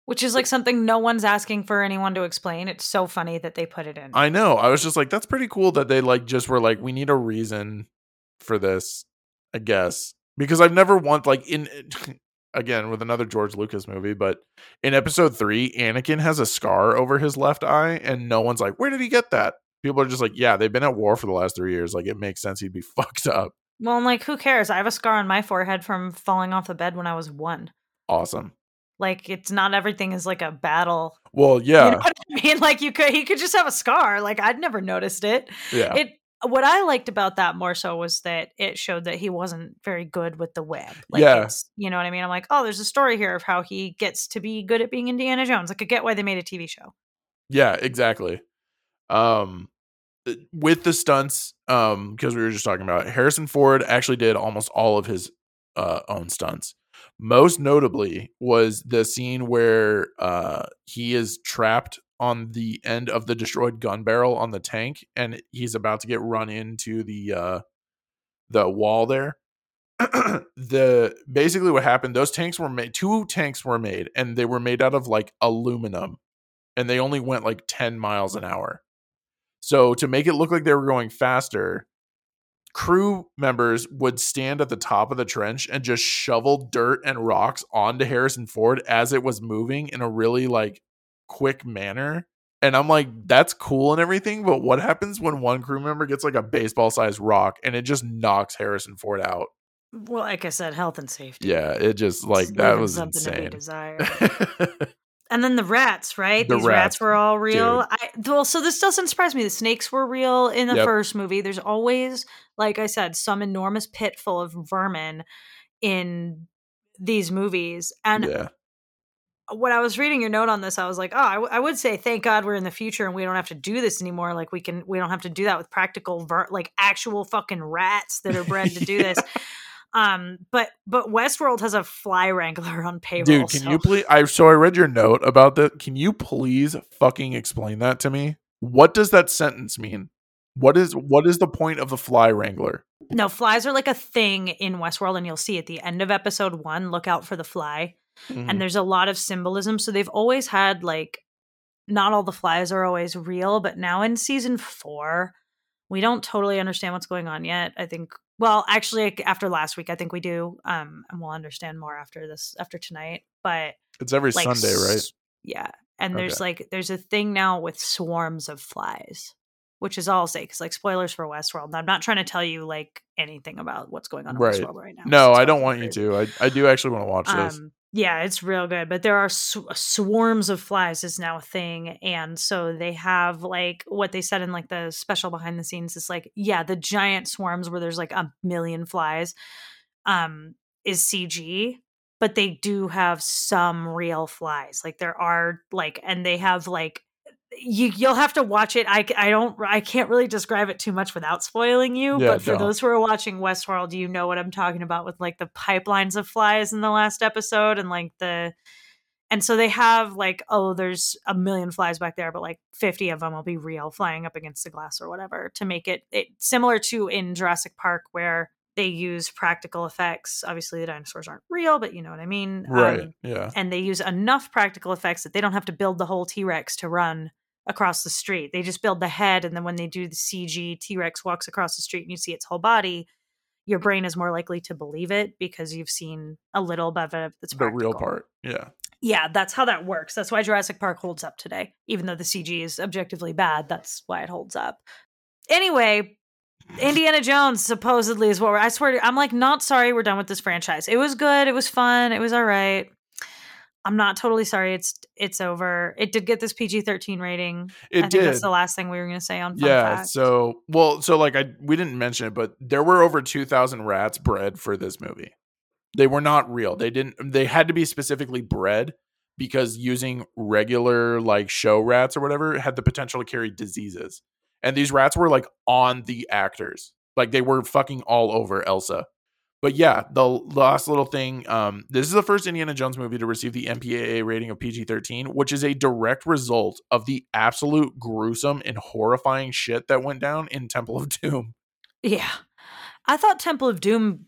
Which is like something no one's asking for anyone to explain. It's so funny that they put it in. I know. I was just like, that's pretty cool that they like just were like, we need a reason for this, I guess. Because I've never want like in again with another George Lucas movie, but in episode three, Anakin has a scar over his left eye, and no one's like, where did he get that? People are just like, yeah, they've been at war for the last three years. Like, it makes sense he'd be fucked up. well, I'm like, who cares? I have a scar on my forehead from falling off the bed when I was one. Awesome. Like, it's not everything is like a battle. Well, yeah, You know what I mean? Like, you could he could just have a scar. Like, I'd never noticed it. yeah, It what I liked about that more so was that it showed that he wasn't very good with the web. Like Yeah. you know what I mean? I'm like, oh, there's a story here of how he gets to be good at being Indiana Jones. I could get why they made a TV show. Yeah, exactly. Um uh, with the stunts, um, because we were just talking about it, Harrison Ford actually did almost all of his uh own stunts. Most notably was the scene where uh he is trapped on the end of the destroyed gun barrel on the tank and he's about to get run into the uh the wall there. the basically what happened those tanks were made two tanks were made and they were made out of like aluminum and they only went like 10 miles an hour so to make it look like they were going faster crew members would stand at the top of the trench and just shovel dirt and rocks onto harrison ford as it was moving in a really like quick manner and i'm like that's cool and everything but what happens when one crew member gets like a baseball sized rock and it just knocks harrison ford out Well, like I said, health and safety. yeah it just like Just that was something to be desired. And then the rats, right? The These rats, rats, were all real. dude. I well, so this doesn't surprise me. The snakes were real in the Yep. first movie. There's always, like I said, some enormous pit full of vermin in these movies. And yeah when I was reading your note on this, I was like, oh, I, w- I would say thank God we're in the future and we don't have to do this anymore. Like we can, we don't have to do that with practical, ver- like actual fucking rats that are bred to do this. Um, but but Westworld has a fly wrangler on payroll. dude can so- you please i so i read your note about that can you please fucking explain that to me what does that sentence mean what is what is the point of the fly wrangler No, flies are like a thing in Westworld, and you'll see at the end of episode one, look out for the fly. Mhm. And there's a lot of symbolism. So they've always had like, not all the flies are always real, but now in season four, we don't totally understand what's going on yet. I think, well, actually, after last week, I think we do. Um, and we'll understand more after this, after tonight. But it's every like, sunday right Yeah. And there's Okay. like, there's a thing now with swarms of flies. Which is all I'll say, because like spoilers for Westworld. I'm not trying to tell you like anything about what's going on in Right. Westworld right now. no i don't want you to i, I do actually want to watch this Um, yeah, it's real good. But there are sw- swarms of flies is now a thing, and so they have like what they said in like the special behind the scenes is like, yeah, the giant swarms where there's like a million flies, um, is CG. But they do have some real flies. Like there are like, and they have like you you'll have to watch it. I I don't I can't really describe it too much without spoiling you. Yeah, but for don't. those who are watching Westworld, you know what I'm talking about with like the pipelines of flies in the last episode and like the and so they have like oh there's a million flies back there but like 50 of them will be real flying up against the glass or whatever to make it, it similar to in Jurassic Park where they use practical effects obviously the dinosaurs aren't real but you know what I mean right Um, yeah and they use enough practical effects that they don't have to build the whole T-Rex to run across the street. They just build the head and then when they do the CG T-Rex walks across the street and you see its whole body, your brain is more likely to believe it because you've seen a little bit of it that's the real part yeah Yeah, that's how that works. That's why Jurassic Park holds up today. Even though the CG is objectively bad, that's why it holds up. Anyway, Indiana Jones supposedly is what we're I swear to, I'm like not sorry we're done with this franchise. It was good, it was fun, it was all right. I'm not totally sorry it's it's over. It did get this PG-13 rating. it I think did that's the last thing we were going to say on fun yeah facts. so well so like i we didn't mention it but there were over 2000 rats bred for this movie they were not real they didn't they had to be specifically bred because using regular like show rats or whatever had the potential to carry diseases and these rats were like on the actors. Like they were fucking all over elsa. But yeah the last little thing um this is the first indiana jones movie to receive the mpaa rating of pg-13 which is a direct result of the absolute gruesome and horrifying shit that went down in temple of doom. Yeah. I thought Temple of Doom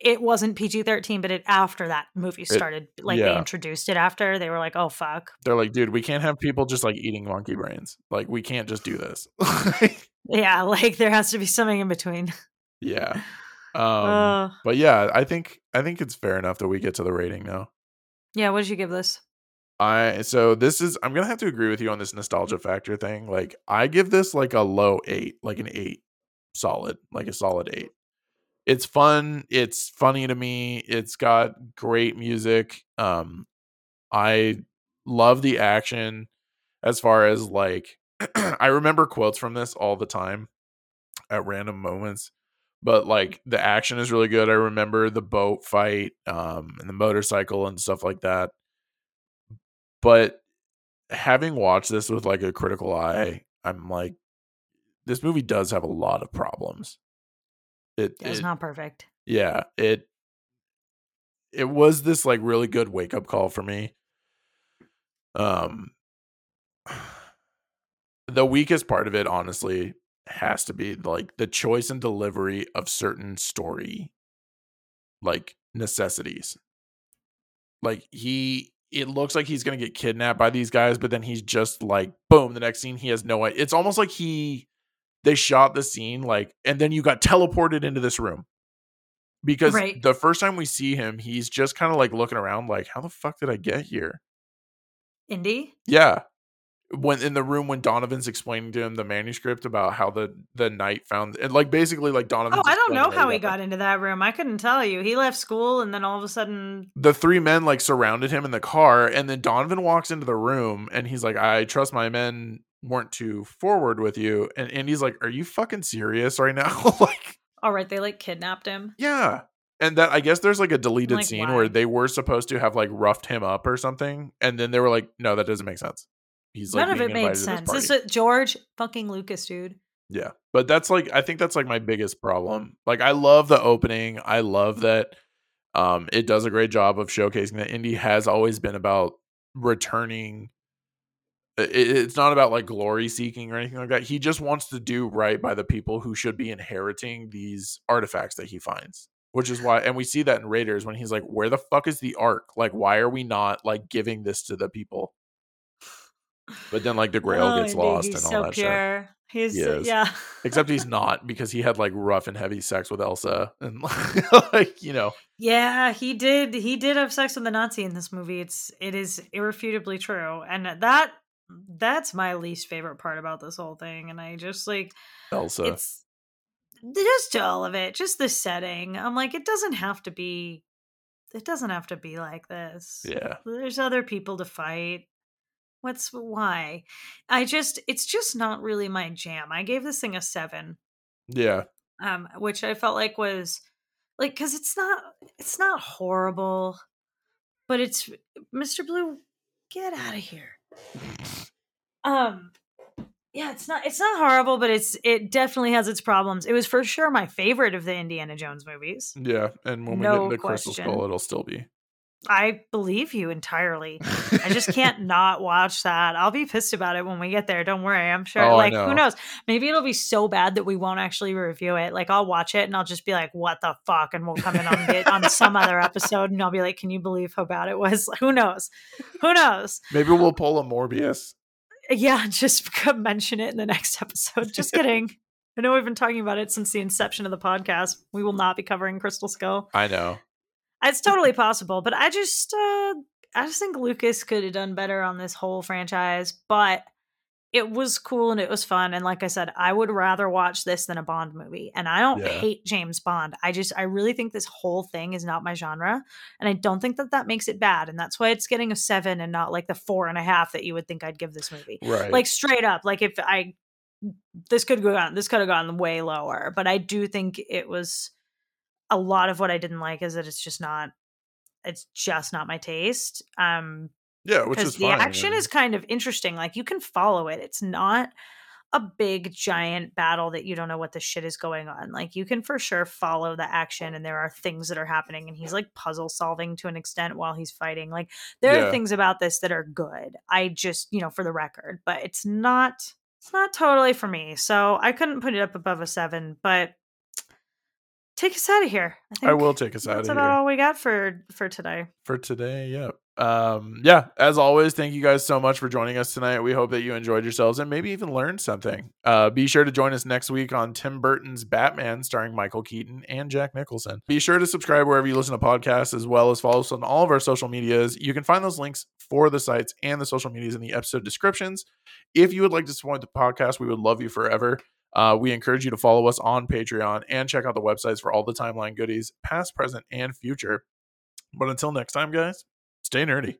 it wasn't PG-13 but it after that movie started like they introduced it after they were like, "Oh fuck." they're like dude we can't have people just like eating monkey brains like we can't just do this Yeah, like there has to be something in between. yeah um uh, but yeah i think i think it's fair enough that we get to the rating now yeah, what did you give this? I so this is I'm gonna have to agree with you on this nostalgia factor thing. Like I give this like a low eight, like an eight, solid, like a solid eight. It's fun. It's funny to me. It's got great music. Um, I love the action. As far as like, I remember quotes from this all the time at random moments. But like the action is really good. I remember the boat fight, um, and the motorcycle and stuff like that but having watched this with like a critical eye i'm like this movie does have a lot of problems it, it's it- not perfect. yeah it it was this like really good wake up call for me um the weakest part of it honestly has to be like the choice and delivery of certain story like necessities. Like he it looks like he's going to get kidnapped by these guys, but then he's just like boom, the next scene he has no idea. It's almost like he they shot the scene like and then you got teleported into this room. Because Right. the first time we see him, he's just kind of like looking around like how the fuck did I get here? Indy? Yeah. When in the room when Donovan's explaining to him the manuscript about how the the knight found and like basically like Donovan. Oh, I don't know how he got into that room. I couldn't tell you. He left school and then all of a sudden The three men like surrounded him in the car, and then Donovan walks into the room and he's like, "I trust my men weren't too forward with you," and Andy's like, "Are you fucking serious right now?" like, all right, they like kidnapped him. yeah. And that I guess there's like a deleted Like, scene why? where they were supposed to have like roughed him up or something, and then they were like, "No, that doesn't make sense." He's like None of it made to this sense. This is George fucking Lucas, dude. Yeah. But that's like I think that's like my biggest problem. Like I love the opening. I love that um it does a great job of showcasing that indie has always been about returning it's not about like glory seeking or anything like that. He just wants to do right by the people who should be inheriting these artifacts that he finds. Which is why and we see that in Raiders when he's like, Where the fuck is the ark? Like, why are we not like giving this to the people? But then like the grail Oh, gets lost and all so that shit. pure. He's uh, He is. yeah. Except he's not because he had like rough and heavy sex with Elsa and like you know Yeah, he did. He did have sex with the Nazi in this movie. It's it is irrefutably true, and that that's my least favorite part about this whole thing. And I just like Elsa. it's just all of it, just the setting. I'm like, it doesn't have to be. It doesn't have to be like this. yeah, There's other people to fight. What's why? I just it's just not really my jam. I gave this thing a seven yeah, um which i felt like was like because it's not it's not horrible but it's mr blue get out of here um yeah it's not it's not horrible but it's it definitely has its problems it was for sure my favorite of the indiana jones movies yeah. And when we No get into Crystal question. Skull, it'll still be. i believe you entirely I just can't not watch that. I'll be pissed about it when we get there. Don't worry. I'm sure. Oh, like, know. who knows? Maybe it'll be so bad that we won't actually review it. Like, I'll watch it and I'll just be like, "What the fuck?" And we'll come in on the, on some other episode, and I'll be like, "Can you believe how bad it was?" Who knows? Who knows? Maybe we'll pull a Morbius. Yeah, just mention it in the next episode. Just kidding. I know we've been talking about it since the inception of the podcast. We will not be covering Crystal Skull. I know. It's totally possible, but I just uh I just think Lucas could have done better on this whole franchise, but it was cool and it was fun and like I said, I would rather watch this than a Bond movie. And I don't Yeah. hate James Bond. I just I really think this whole thing is not my genre, and I don't think that that makes it bad, and that's why it's getting a seven and not like the four and a half that you would think I'd give this movie. Right. Like straight up, like if I this could go on, this could have gone way lower, but I do think it was a lot of what I didn't like is that it's just not it's just not my taste. Um yeah, which is the fine. action and- is kind of interesting. Like you can follow it. It's not a big giant battle that you don't know what the shit is going on. Like you can for sure follow the action and there are things that are happening and he's like puzzle solving to an extent while he's fighting. Like there Yeah. are things about this that are good. I just, you know, for the record, but it's not it's not totally for me. So I couldn't put it up above a 7, but take us out of here. I think I will take us out of here. that's about all we got for for today. for today. Yeah. Um. Yeah. As always, thank you guys so much for joining us tonight. We hope that you enjoyed yourselves and maybe even learned something. Uh, be sure to join us next week on Tim Burton's Batman, starring Michael Keaton and Jack Nicholson. Be sure to subscribe wherever you listen to podcasts, as well as follow us on all of our social medias. You can find those links for the sites and the social medias in the episode descriptions. If you would like to support the podcast, we would love you forever. Uh, we encourage you to follow us on Patreon and check out the websites for all the timeline goodies, past, present, and future. But until next time, guys, stay nerdy.